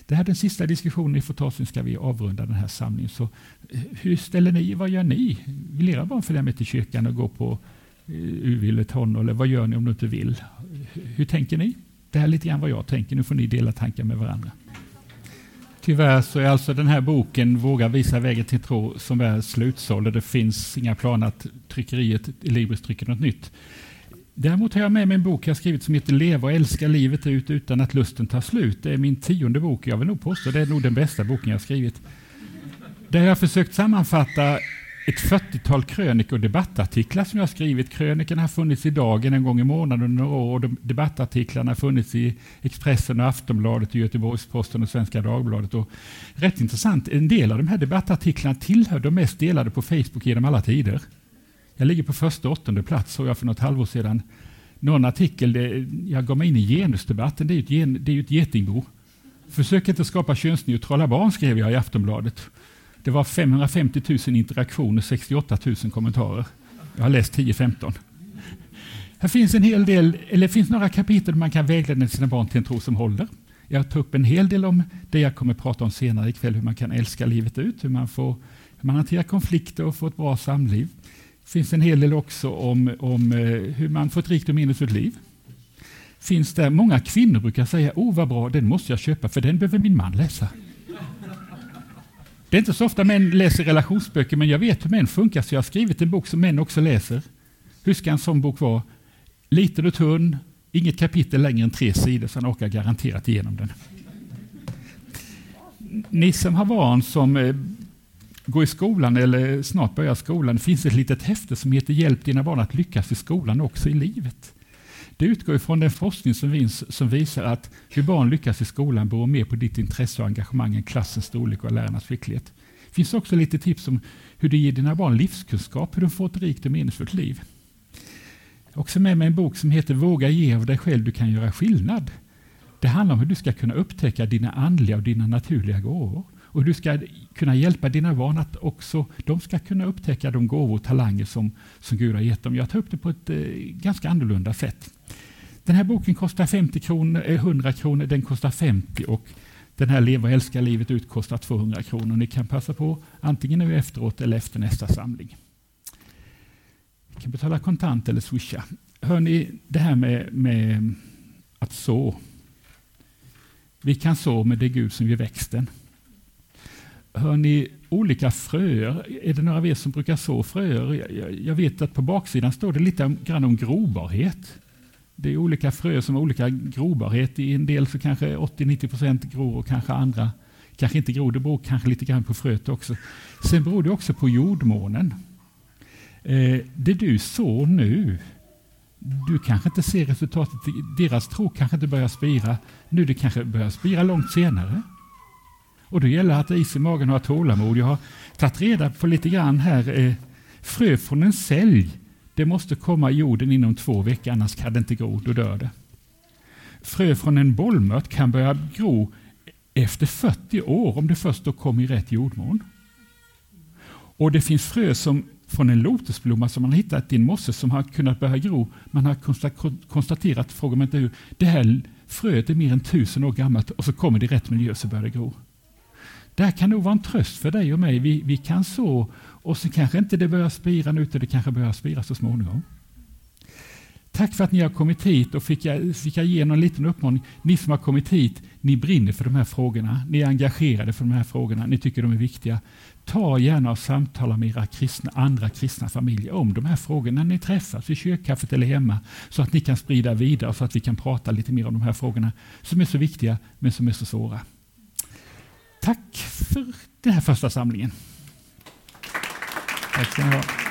Det här är den sista diskussionen ni får ta, sen ska vi avrunda den här samlingen. Så, eh, hur ställer ni, vad gör ni? Vill era barn följa med till kyrkan och gå på UV eller tonår, eller vad gör ni om de inte vill? Hur tänker ni? Det här är lite grann vad jag tänker, nu får ni dela tankar med varandra. Tyvärr så är alltså den här boken Våga visa vägen till tro som är slutsåld och det finns inga planer att tryckeriet Libris trycker något nytt. Däremot har jag med mig en bok jag skrivit som heter Leva och älska livet ut utan att lusten tar slut. Det är min tionde bok. Jag vill nog påstå det är nog den bästa boken jag skrivit. Där jag har försökt sammanfatta ett 40-tal krönikor och debattartiklar som jag skrivit. Krönikorna har funnits i Dagen en gång i månaden under några år och debattartiklarna har funnits i Expressen, och Aftonbladet, Göteborgs-Posten och Svenska Dagbladet. Och rätt intressant, en del av de här debattartiklarna tillhör de mest delade på Facebook genom alla tider. Jag ligger på första och åttonde plats, såg jag för något halvår sedan. Någon artikel, det, jag gav mig in i genusdebatten, det är ju ett, gen, det är ett getingbo. Försök inte skapa könsneutrala barn, skrev jag i Aftonbladet. Det var 550 000 interaktioner, 68 000 kommentarer. Jag har läst 10-15. Här finns en hel del, eller finns några kapitel man kan vägleda sina barn till en tro som håller. Jag tar upp en hel del om det jag kommer att prata om senare ikväll, hur man kan älska livet ut, hur man, får, hur man hanterar konflikter och får ett bra samliv. Det finns en hel del också om, om eh, hur man får ett rikt och meningsfullt liv. Finns där, många kvinnor brukar säga, oh vad bra, den måste jag köpa för den behöver min man läsa. Det är inte så ofta män läser relationsböcker, men jag vet hur män funkar, så jag har skrivit en bok som män också läser. Hur ska en sån bok vara? Liten och tunn, inget kapitel längre än tre sidor, så han orkar garanterat igenom den. Ni som har barn som eh, går i skolan eller snart börjar skolan, det finns ett litet häfte som heter Hjälp dina barn att lyckas i skolan också i livet. Det utgår ifrån den forskning som, finns, som visar att hur barn lyckas i skolan beror mer på ditt intresse och engagemang än klassens storlek och lärarnas skicklighet. Det finns också lite tips om hur du ger dina barn livskunskap, hur de får ett rikt och meningsfullt liv. Jag har också med mig en bok som heter Våga ge av dig själv, du kan göra skillnad. Det handlar om hur du ska kunna upptäcka dina andliga och dina naturliga gåvor. Och hur du ska kunna hjälpa dina barn att också de ska kunna upptäcka de gåvor och talanger som, som Gud har gett dem. Jag tar upp det på ett eh, ganska annorlunda sätt. Den här boken kostar 50 kronor, eh, 100 kronor, den kostar 50 och den här Leva och älska livet ut kostar 200 kronor. Ni kan passa på antingen nu efteråt eller efter nästa samling. Ni kan betala kontant eller swisha. Hör ni det här med, med att så. Vi kan så med det Gud som ger växten. Hör ni olika fröer? Är det några av er som brukar så fröer? Jag, jag vet att på baksidan står det lite grann om grobarhet. Det är olika fröer som har olika grobarhet. I en del så kanske 80-90 procent gror och kanske andra kanske inte gror. Det beror kanske lite grann på fröet också. Sen beror det också på jordmånen. Eh, det du sår nu, du kanske inte ser resultatet. Deras tro kanske inte börjar spira nu. Det kanske börjar spira långt senare. Och då gäller det att is i magen och ha tålamod. Jag har tagit reda på lite grann här. Eh, frö från en sälj det måste komma i jorden inom två veckor, annars kan det inte gro, då dör det. Frö från en bollmört kan börja gro efter 40 år om det först då kommer i rätt jordmån. Och det finns frö som från en lotusblomma som man har hittat i en mosse som har kunnat börja gro. Man har konstaterat, frågar man inte hur, det här fröet är mer än tusen år gammalt och så kommer det i rätt miljö så börjar det gro. Det här kan nog vara en tröst för dig och mig. Vi, vi kan så och så kanske inte det börjar spira nu, utan det kanske börjar spira så småningom. Tack för att ni har kommit hit och fick jag, fick jag ge någon liten uppmaning. Ni som har kommit hit, ni brinner för de här frågorna. Ni är engagerade för de här frågorna. Ni tycker de är viktiga. Ta gärna och samtala med era kristna, andra kristna familjer om de här frågorna när ni träffas i kyrkkaffet eller hemma så att ni kan sprida vidare så att vi kan prata lite mer om de här frågorna som är så viktiga men som är så svåra. Tack för den här första samlingen. Tack ska ni ha.